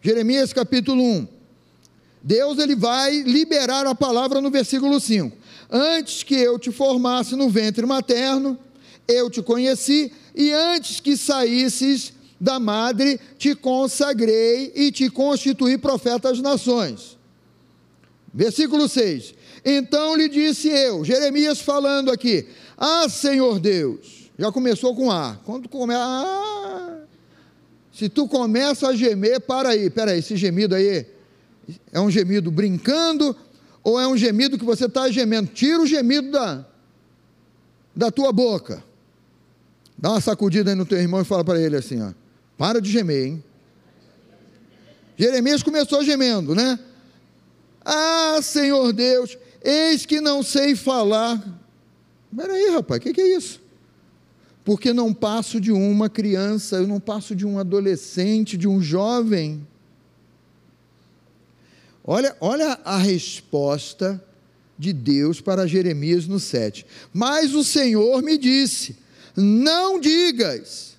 [SPEAKER 1] Jeremias capítulo 1. Deus ele vai liberar a palavra no versículo 5. Antes que eu te formasse no ventre materno, eu te conheci, e antes que saísses da madre, te consagrei e te constituí profeta às nações. Versículo 6. Então lhe disse eu, Jeremias falando aqui: Ah, Senhor Deus, já começou com A. Quando começa, ah, se tu começa a gemer, para aí, para aí, esse gemido aí é um gemido brincando ou é um gemido que você está gemendo? Tira o gemido da, da tua boca. Dá uma sacudida aí no teu irmão e fala para ele assim: ó, para de gemer, hein? Jeremias começou gemendo, né? Ah, Senhor Deus, eis que não sei falar. Peraí, rapaz, o que, que é isso? Porque não passo de uma criança, eu não passo de um adolescente, de um jovem. Olha, olha a resposta de Deus para Jeremias no 7. Mas o Senhor me disse: não digas.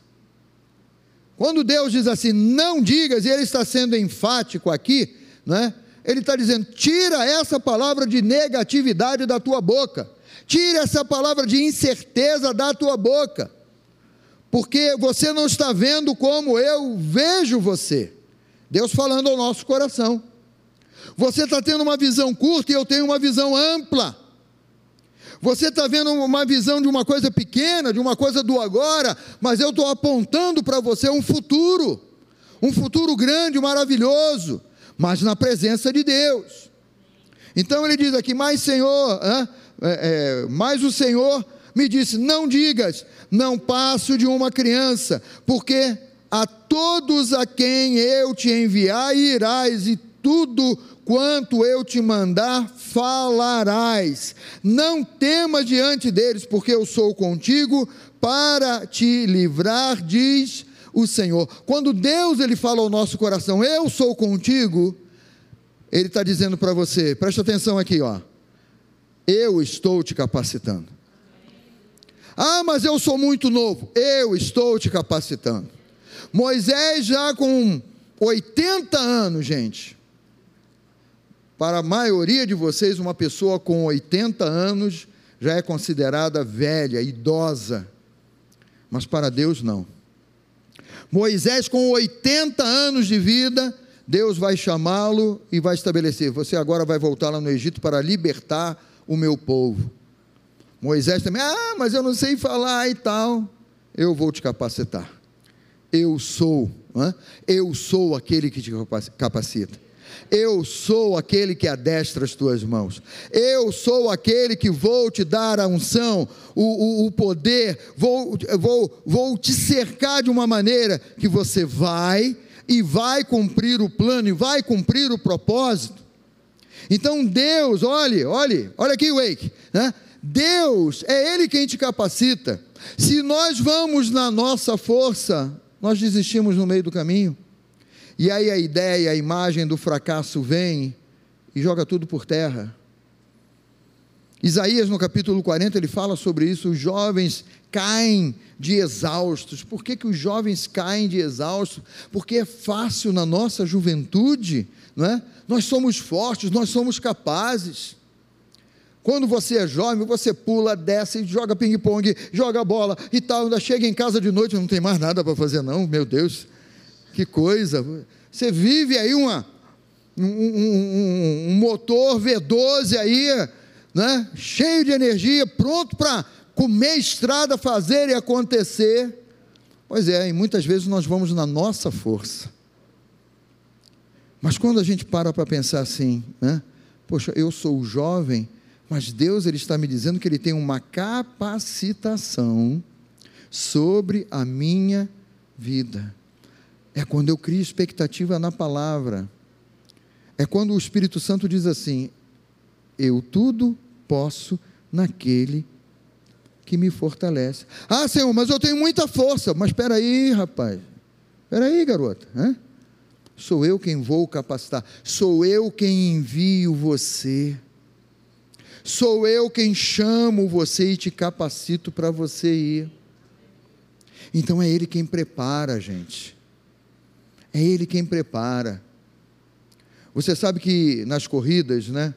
[SPEAKER 1] Quando Deus diz assim, não digas, e Ele está sendo enfático aqui, né? Ele está dizendo: tira essa palavra de negatividade da tua boca, tira essa palavra de incerteza da tua boca, porque você não está vendo como eu vejo você. Deus falando ao nosso coração. Você está tendo uma visão curta e eu tenho uma visão ampla. Você está vendo uma visão de uma coisa pequena, de uma coisa do agora, mas eu estou apontando para você um futuro, um futuro grande, maravilhoso, mas na presença de Deus. Então ele diz aqui: Mas Senhor, é, é, mas o Senhor me disse: Não digas, não passo de uma criança, porque a todos a quem eu te enviar irás, e tudo quanto eu te mandar, falarás. Não temas diante deles, porque eu sou contigo para te livrar, diz o Senhor. Quando Deus ele fala ao nosso coração, eu sou contigo, ele está dizendo para você, presta atenção aqui, ó. Eu estou te capacitando. Ah, mas eu sou muito novo. Eu estou te capacitando. Moisés já com 80 anos, gente para a maioria de vocês, uma pessoa com 80 anos já é considerada velha, idosa, mas para Deus não. Moisés, com 80 anos de vida, Deus vai chamá-lo e vai estabelecer: você agora vai voltar lá no Egito para libertar o meu povo. Moisés também, ah, mas eu não sei falar e tal. Eu vou te capacitar. Eu sou, eu sou aquele que te capacita. Eu sou aquele que adestra as tuas mãos. Eu sou aquele que vou te dar a unção, o, o, o poder, vou, vou, vou te cercar de uma maneira que você vai e vai cumprir o plano e vai cumprir o propósito. Então Deus, olhe, olhe, olha aqui, Wake, né? Deus é Ele quem te capacita. Se nós vamos na nossa força, nós desistimos no meio do caminho. E aí a ideia, a imagem do fracasso vem e joga tudo por terra. Isaías, no capítulo 40, ele fala sobre isso: os jovens caem de exaustos. Por que, que os jovens caem de exaustos? Porque é fácil na nossa juventude, não é? Nós somos fortes, nós somos capazes. Quando você é jovem, você pula, desce, joga ping-pong, joga bola e tal. Ainda chega em casa de noite, não tem mais nada para fazer, não. Meu Deus, que coisa. Você vive aí uma, um, um, um motor V12 aí né? cheio de energia, pronto para comer estrada, fazer e acontecer. Pois é, e muitas vezes nós vamos na nossa força. Mas quando a gente para para pensar assim, né? Poxa, eu sou jovem, mas Deus ele está me dizendo que ele tem uma capacitação sobre a minha vida. É quando eu crio expectativa na palavra. É quando o Espírito Santo diz assim: Eu tudo posso naquele que me fortalece. Ah, Senhor, mas eu tenho muita força. Mas espera aí, rapaz. Espera aí, garota. Hein? Sou eu quem vou capacitar. Sou eu quem envio você. Sou eu quem chamo você e te capacito para você ir. Então é Ele quem prepara, gente. É Ele quem prepara. Você sabe que nas corridas, né?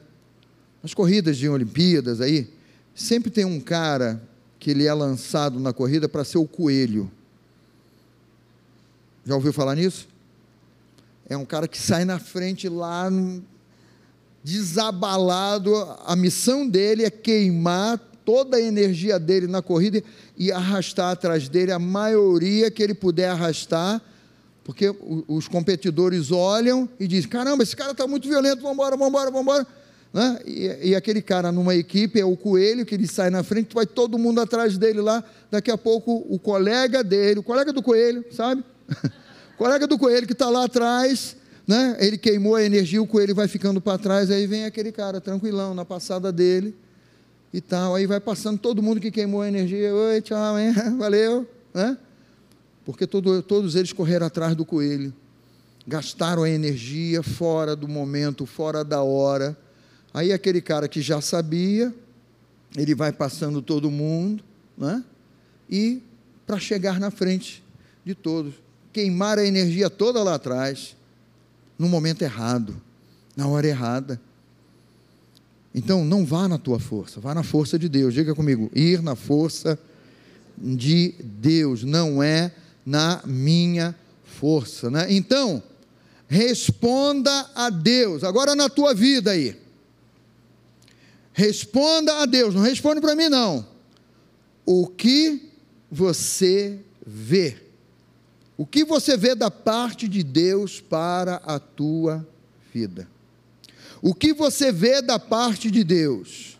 [SPEAKER 1] Nas corridas de Olimpíadas aí, sempre tem um cara que ele é lançado na corrida para ser o coelho. Já ouviu falar nisso? É um cara que sai na frente lá, desabalado. A missão dele é queimar toda a energia dele na corrida e arrastar atrás dele a maioria que ele puder arrastar, porque os competidores olham e dizem: caramba, esse cara está muito violento, vamos embora, vamos embora, vamos embora. Né? E, e, aquele cara numa equipe é o coelho que ele sai na frente, vai todo mundo atrás dele lá. Daqui a pouco o colega dele, o colega do coelho, sabe? o colega do coelho que está lá atrás, né? ele queimou a energia, o coelho vai ficando para trás, aí vem aquele cara tranquilão na passada dele e tal. Aí vai passando todo mundo que queimou a energia. Oi, tchau, hein? valeu. Né? Porque todo, todos eles correram atrás do coelho, gastaram a energia fora do momento, fora da hora Aí aquele cara que já sabia, ele vai passando todo mundo, né? E para chegar na frente de todos, queimar a energia toda lá atrás, no momento errado, na hora errada. Então, não vá na tua força, vá na força de Deus. Diga comigo, ir na força de Deus, não é na minha força, né? Então, responda a Deus. Agora na tua vida aí. Responda a Deus, não responde para mim não. O que você vê? O que você vê da parte de Deus para a tua vida? O que você vê da parte de Deus?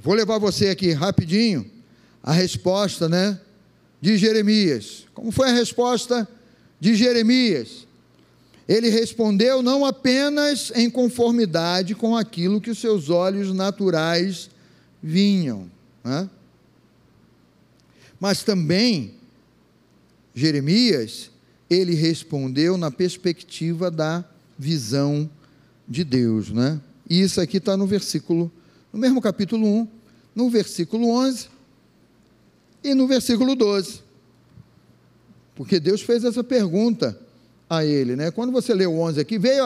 [SPEAKER 1] Vou levar você aqui rapidinho a resposta, né, de Jeremias. Como foi a resposta de Jeremias? Ele respondeu não apenas em conformidade com aquilo que os seus olhos naturais vinham, né? mas também, Jeremias, ele respondeu na perspectiva da visão de Deus. Né? E isso aqui está no versículo, no mesmo capítulo 1, no versículo 11 e no versículo 12. Porque Deus fez essa pergunta a ele. Né? Quando você lê o 11 aqui, veio,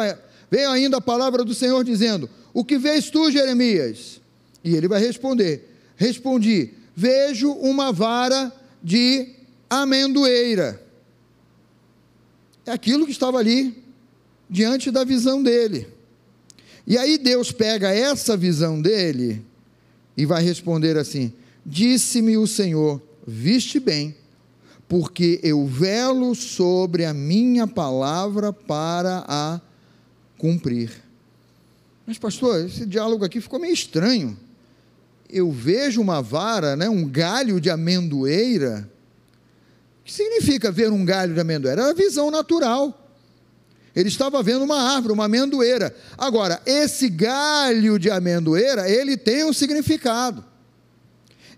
[SPEAKER 1] veio ainda a palavra do Senhor dizendo: O que vês tu, Jeremias? E ele vai responder: Respondi, vejo uma vara de amendoeira. É aquilo que estava ali diante da visão dele. E aí Deus pega essa visão dele e vai responder assim: Disse-me o Senhor, viste bem porque eu velo sobre a minha palavra para a cumprir. Mas, pastor, esse diálogo aqui ficou meio estranho. Eu vejo uma vara, né, um galho de amendoeira. O que significa ver um galho de amendoeira? Era a visão natural. Ele estava vendo uma árvore, uma amendoeira. Agora, esse galho de amendoeira, ele tem um significado.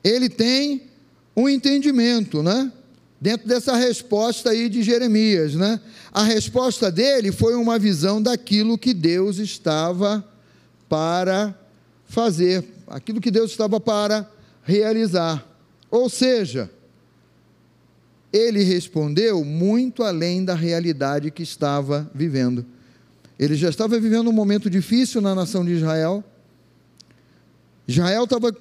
[SPEAKER 1] Ele tem um entendimento, né? dentro dessa resposta aí de Jeremias, né? A resposta dele foi uma visão daquilo que Deus estava para fazer, aquilo que Deus estava para realizar. Ou seja, ele respondeu muito além da realidade que estava vivendo. Ele já estava vivendo um momento difícil na nação de Israel. Israel estava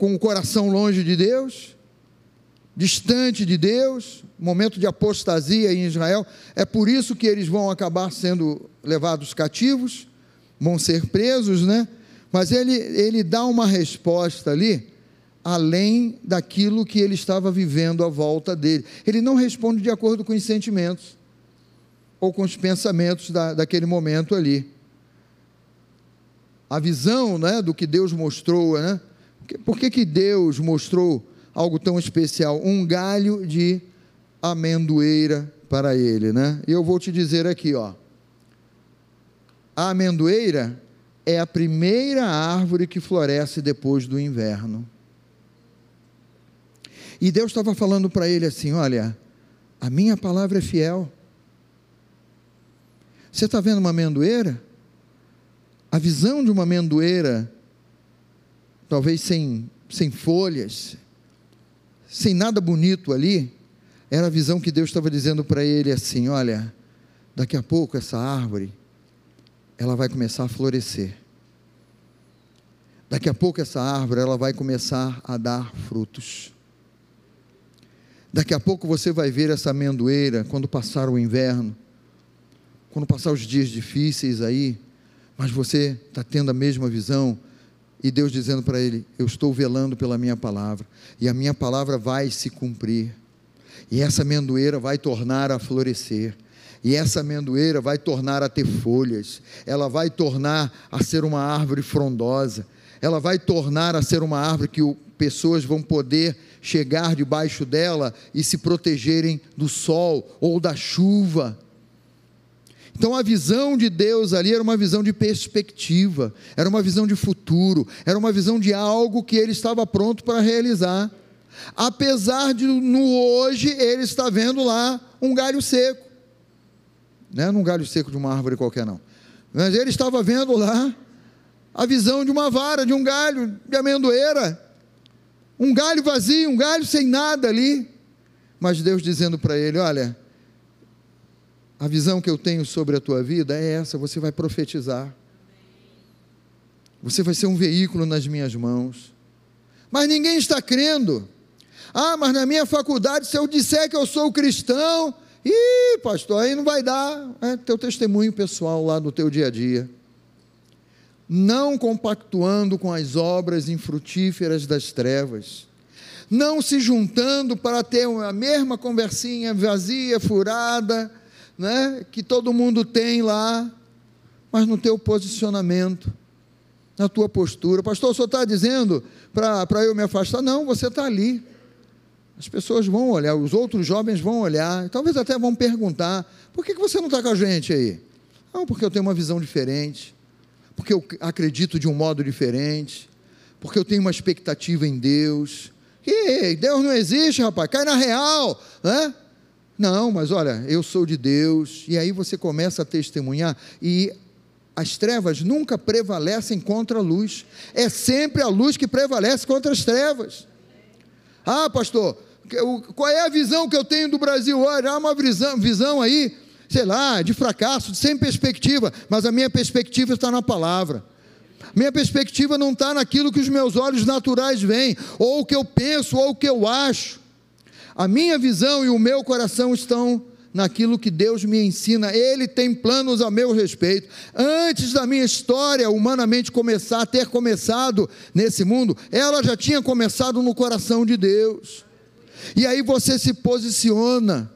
[SPEAKER 1] com o coração longe de Deus, distante de Deus, momento de apostasia em Israel. É por isso que eles vão acabar sendo levados cativos, vão ser presos, né? Mas ele, ele dá uma resposta ali além daquilo que ele estava vivendo à volta dele. Ele não responde de acordo com os sentimentos ou com os pensamentos da, daquele momento ali. A visão né, do que Deus mostrou, né? Por que, que Deus mostrou algo tão especial? Um galho de amendoeira para ele, né? E eu vou te dizer aqui, ó. A amendoeira é a primeira árvore que floresce depois do inverno. E Deus estava falando para ele assim: Olha, a minha palavra é fiel. Você está vendo uma amendoeira? A visão de uma amendoeira, talvez sem, sem folhas, sem nada bonito ali, era a visão que Deus estava dizendo para ele assim: olha, daqui a pouco essa árvore, ela vai começar a florescer. Daqui a pouco essa árvore, ela vai começar a dar frutos. Daqui a pouco você vai ver essa amendoeira quando passar o inverno, quando passar os dias difíceis aí, mas você está tendo a mesma visão e Deus dizendo para ele: Eu estou velando pela minha palavra, e a minha palavra vai se cumprir, e essa amendoeira vai tornar a florescer. E essa amendoeira vai tornar a ter folhas, ela vai tornar a ser uma árvore frondosa, ela vai tornar a ser uma árvore que o, pessoas vão poder chegar debaixo dela e se protegerem do sol ou da chuva. Então a visão de Deus ali era uma visão de perspectiva, era uma visão de futuro, era uma visão de algo que ele estava pronto para realizar. Apesar de no hoje ele está vendo lá um galho seco, não é um galho seco de uma árvore qualquer não, mas ele estava vendo lá a visão de uma vara, de um galho de amendoeira, um galho vazio, um galho sem nada ali. Mas Deus dizendo para ele: Olha, a visão que eu tenho sobre a tua vida é essa, você vai profetizar. Você vai ser um veículo nas minhas mãos. Mas ninguém está crendo. Ah, mas na minha faculdade, se eu disser que eu sou cristão, ih, pastor, aí não vai dar. É teu testemunho pessoal lá no teu dia a dia não compactuando com as obras infrutíferas das trevas, não se juntando para ter a mesma conversinha vazia, furada, né, que todo mundo tem lá, mas no teu posicionamento, na tua postura. Pastor, senhor está dizendo para eu me afastar? Não, você está ali. As pessoas vão olhar, os outros jovens vão olhar, talvez até vão perguntar: por que, que você não está com a gente aí? Não, porque eu tenho uma visão diferente porque eu acredito de um modo diferente, porque eu tenho uma expectativa em Deus. E Deus não existe, rapaz, cai na real, né? Não, mas olha, eu sou de Deus, e aí você começa a testemunhar, e as trevas nunca prevalecem contra a luz, é sempre a luz que prevalece contra as trevas. Ah, pastor, qual é a visão que eu tenho do Brasil hoje? Há uma visão, visão aí sei lá, de fracasso, sem perspectiva, mas a minha perspectiva está na palavra. Minha perspectiva não está naquilo que os meus olhos naturais veem, ou o que eu penso, ou o que eu acho. A minha visão e o meu coração estão naquilo que Deus me ensina. Ele tem planos a meu respeito. Antes da minha história humanamente começar, ter começado nesse mundo, ela já tinha começado no coração de Deus. E aí você se posiciona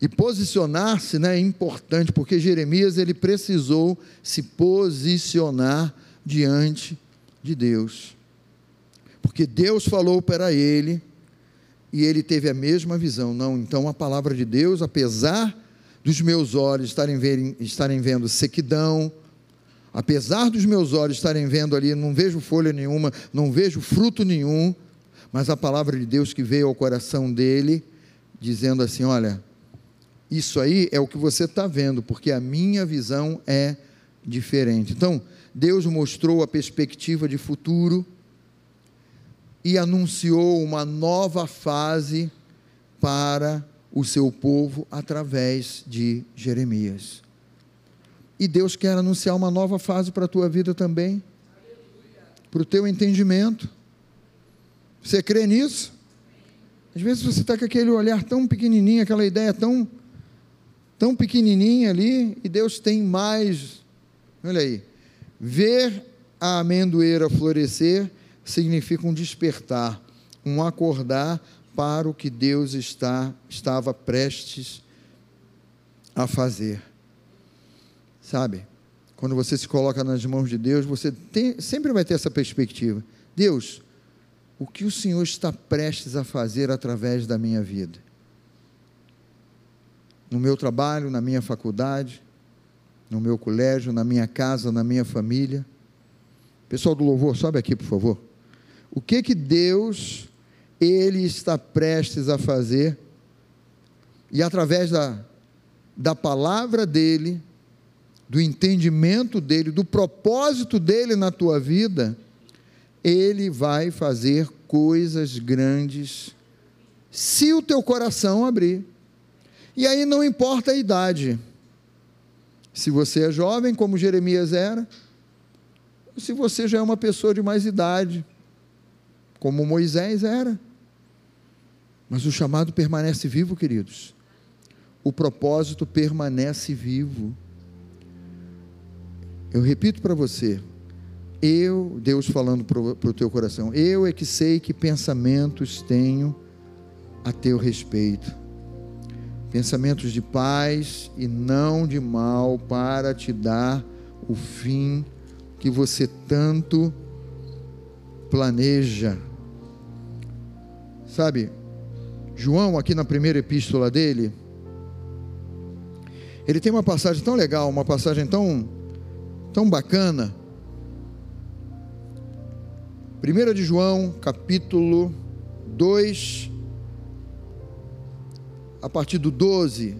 [SPEAKER 1] e posicionar-se né, é importante, porque Jeremias ele precisou se posicionar diante de Deus. Porque Deus falou para ele e ele teve a mesma visão. Não, então a palavra de Deus, apesar dos meus olhos estarem, verem, estarem vendo sequidão, apesar dos meus olhos estarem vendo ali, não vejo folha nenhuma, não vejo fruto nenhum, mas a palavra de Deus que veio ao coração dele, dizendo assim: olha, isso aí é o que você está vendo, porque a minha visão é diferente. Então, Deus mostrou a perspectiva de futuro e anunciou uma nova fase para o seu povo através de Jeremias. E Deus quer anunciar uma nova fase para a tua vida também, para o teu entendimento. Você crê nisso? Às vezes você está com aquele olhar tão pequenininho, aquela ideia tão, tão pequenininha ali, e Deus tem mais. Olha aí, ver a amendoeira florescer significa um despertar, um acordar para o que Deus está, estava prestes a fazer. Sabe? Quando você se coloca nas mãos de Deus, você tem, sempre vai ter essa perspectiva. Deus, o que o Senhor está prestes a fazer através da minha vida? No meu trabalho, na minha faculdade, no meu colégio, na minha casa, na minha família. Pessoal do louvor, sobe aqui, por favor. O que que Deus ele está prestes a fazer? E através da, da palavra dele, do entendimento dele, do propósito dele na tua vida, ele vai fazer coisas grandes, se o teu coração abrir. E aí não importa a idade. Se você é jovem, como Jeremias era, ou se você já é uma pessoa de mais idade, como Moisés era. Mas o chamado permanece vivo, queridos. O propósito permanece vivo. Eu repito para você, eu, Deus falando para o teu coração, eu é que sei que pensamentos tenho a teu respeito. Pensamentos de paz e não de mal, para te dar o fim que você tanto planeja. Sabe, João, aqui na primeira epístola dele, ele tem uma passagem tão legal, uma passagem tão tão bacana. 1 de João, capítulo 2, a partir do 12,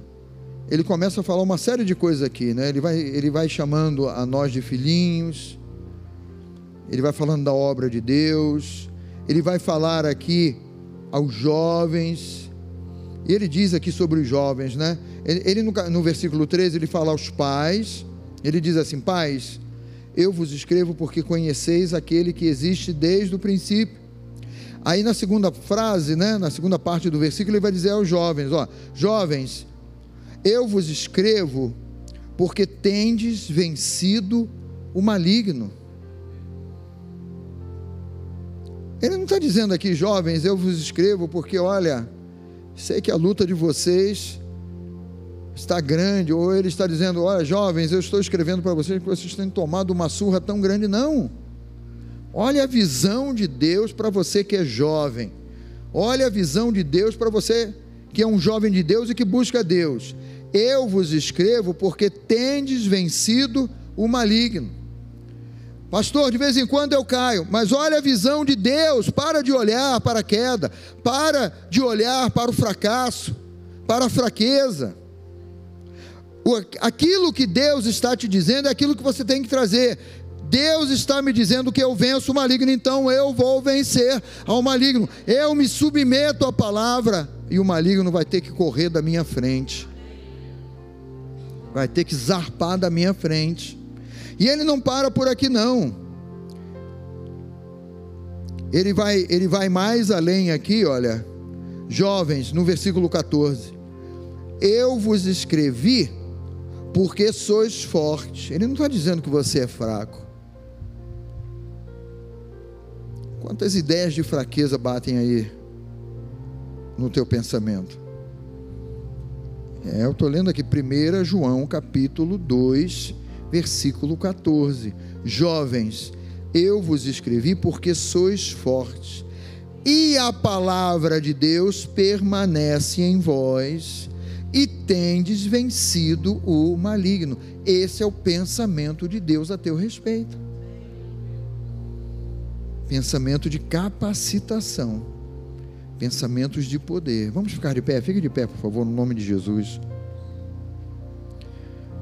[SPEAKER 1] ele começa a falar uma série de coisas aqui, né? Ele vai, ele vai chamando a nós de filhinhos, ele vai falando da obra de Deus, ele vai falar aqui aos jovens, e ele diz aqui sobre os jovens, né? Ele, ele no, no versículo 13, ele fala aos pais, ele diz assim: Pais, eu vos escrevo porque conheceis aquele que existe desde o princípio. Aí na segunda frase, né, na segunda parte do versículo, ele vai dizer aos jovens: ó, jovens, eu vos escrevo porque tendes vencido o maligno. Ele não está dizendo aqui, jovens, eu vos escrevo porque, olha, sei que a luta de vocês está grande, ou ele está dizendo: Olha, jovens, eu estou escrevendo para vocês que vocês têm tomado uma surra tão grande. Não. Olha a visão de Deus para você que é jovem. Olha a visão de Deus para você que é um jovem de Deus e que busca Deus. Eu vos escrevo porque tendes vencido o maligno. Pastor, de vez em quando eu caio, mas olha a visão de Deus. Para de olhar para a queda, para de olhar para o fracasso, para a fraqueza aquilo que Deus está te dizendo é aquilo que você tem que trazer. Deus está me dizendo que eu venço o maligno, então eu vou vencer ao maligno. Eu me submeto à palavra e o maligno vai ter que correr da minha frente. Vai ter que zarpar da minha frente. E ele não para por aqui não. Ele vai, ele vai mais além aqui, olha. Jovens, no versículo 14. Eu vos escrevi porque sois fortes. Ele não está dizendo que você é fraco. Quantas ideias de fraqueza batem aí no teu pensamento? É, eu estou lendo aqui 1 João capítulo 2, versículo 14. Jovens, eu vos escrevi porque sois fortes, e a palavra de Deus permanece em vós e tendes vencido o maligno. Esse é o pensamento de Deus a teu respeito. Pensamento de capacitação, pensamentos de poder. Vamos ficar de pé, fique de pé, por favor, no nome de Jesus.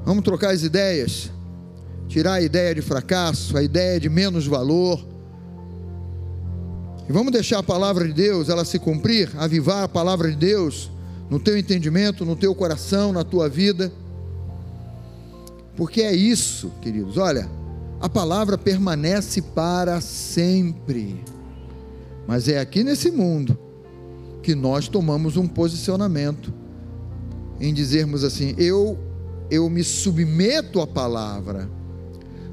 [SPEAKER 1] Vamos trocar as ideias. Tirar a ideia de fracasso, a ideia de menos valor. E vamos deixar a palavra de Deus ela se cumprir, avivar a palavra de Deus no teu entendimento, no teu coração, na tua vida. Porque é isso, queridos. Olha, a palavra permanece para sempre. Mas é aqui nesse mundo que nós tomamos um posicionamento em dizermos assim: eu eu me submeto à palavra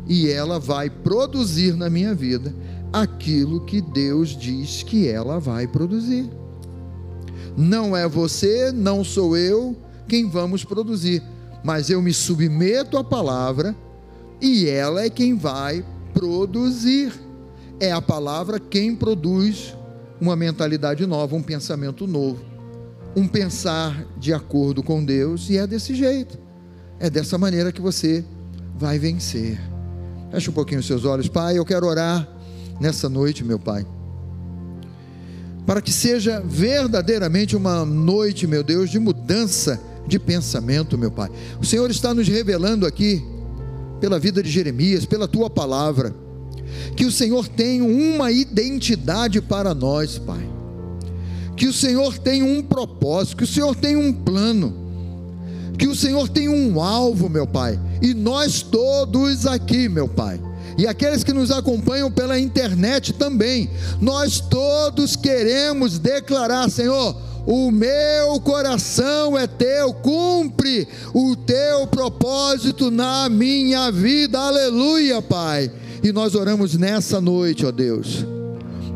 [SPEAKER 1] e ela vai produzir na minha vida aquilo que Deus diz que ela vai produzir. Não é você, não sou eu quem vamos produzir, mas eu me submeto à palavra e ela é quem vai produzir. É a palavra quem produz uma mentalidade nova, um pensamento novo, um pensar de acordo com Deus, e é desse jeito. É dessa maneira que você vai vencer. Feche um pouquinho os seus olhos, Pai. Eu quero orar nessa noite, meu Pai, para que seja verdadeiramente uma noite, meu Deus, de mudança de pensamento, meu Pai. O Senhor está nos revelando aqui, pela vida de Jeremias, pela tua palavra, que o Senhor tem uma identidade para nós, Pai. Que o Senhor tem um propósito, que o Senhor tem um plano que o Senhor tem um alvo, meu Pai, e nós todos aqui, meu Pai, e aqueles que nos acompanham pela internet também, nós todos queremos declarar, Senhor, o meu coração é teu, cumpre o teu propósito na minha vida, aleluia, Pai. E nós oramos nessa noite, ó Deus,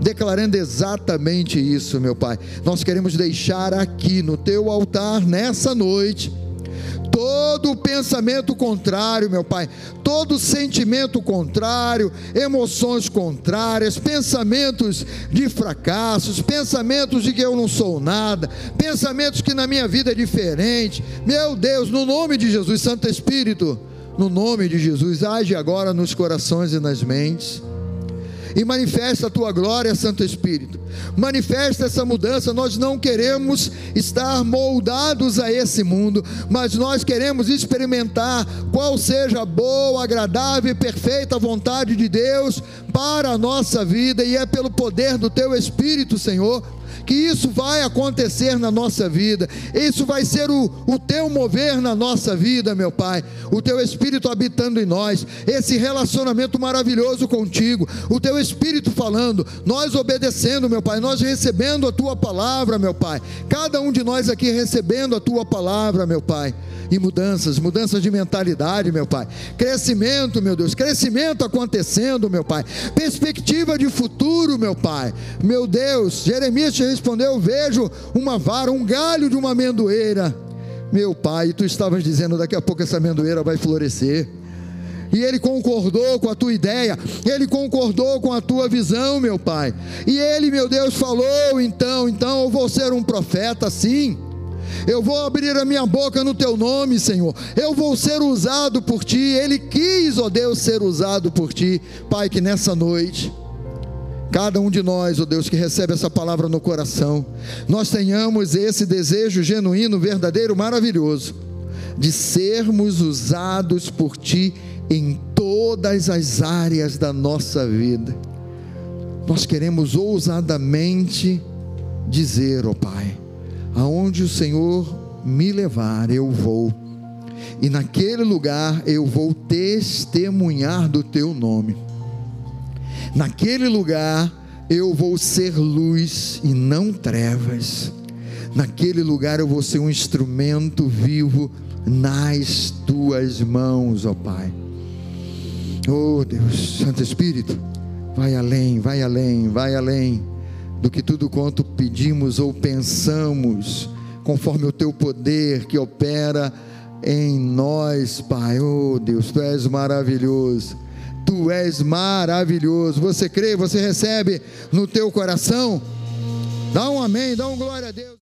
[SPEAKER 1] declarando exatamente isso, meu Pai. Nós queremos deixar aqui no teu altar nessa noite todo pensamento contrário, meu Pai, todo sentimento contrário, emoções contrárias, pensamentos de fracassos, pensamentos de que eu não sou nada, pensamentos que na minha vida é diferente. Meu Deus, no nome de Jesus, Santo Espírito, no nome de Jesus, age agora nos corações e nas mentes e manifesta a tua glória, Santo Espírito. Manifesta essa mudança. Nós não queremos estar moldados a esse mundo, mas nós queremos experimentar qual seja a boa, agradável e perfeita vontade de Deus para a nossa vida, e é pelo poder do teu Espírito, Senhor que isso vai acontecer na nossa vida, isso vai ser o, o teu mover na nossa vida, meu Pai, o teu Espírito habitando em nós, esse relacionamento maravilhoso contigo, o teu Espírito falando, nós obedecendo, meu Pai, nós recebendo a tua palavra, meu Pai, cada um de nós aqui recebendo a tua palavra, meu Pai e mudanças, mudanças de mentalidade, meu Pai. Crescimento, meu Deus, crescimento acontecendo, meu Pai. Perspectiva de futuro, meu Pai. Meu Deus, Jeremias respondeu: Vejo uma vara, um galho de uma amendoeira. Meu Pai, tu estavas dizendo: daqui a pouco essa amendoeira vai florescer e ele concordou com a tua ideia, ele concordou com a tua visão, meu Pai. E ele, meu Deus, falou: então, então eu vou ser um profeta, sim. Eu vou abrir a minha boca no teu nome, Senhor. Eu vou ser usado por ti. Ele quis, ó Deus, ser usado por ti. Pai, que nessa noite, cada um de nós, ó Deus, que recebe essa palavra no coração, nós tenhamos esse desejo genuíno, verdadeiro, maravilhoso, de sermos usados por ti em todas as áreas da nossa vida. Nós queremos ousadamente dizer, ó Pai, aonde o Senhor me levar, eu vou. E naquele lugar eu vou testemunhar do teu nome. Naquele lugar eu vou ser luz e não trevas. Naquele lugar eu vou ser um instrumento vivo nas tuas mãos, ó Pai. Oh Deus, Santo Espírito, vai além, vai além, vai além do que tudo quanto pedimos ou pensamos, conforme o teu poder que opera em nós, Pai. Oh Deus, tu és maravilhoso. Tu és maravilhoso. Você crê, você recebe no teu coração? Dá um amém, dá um glória a Deus.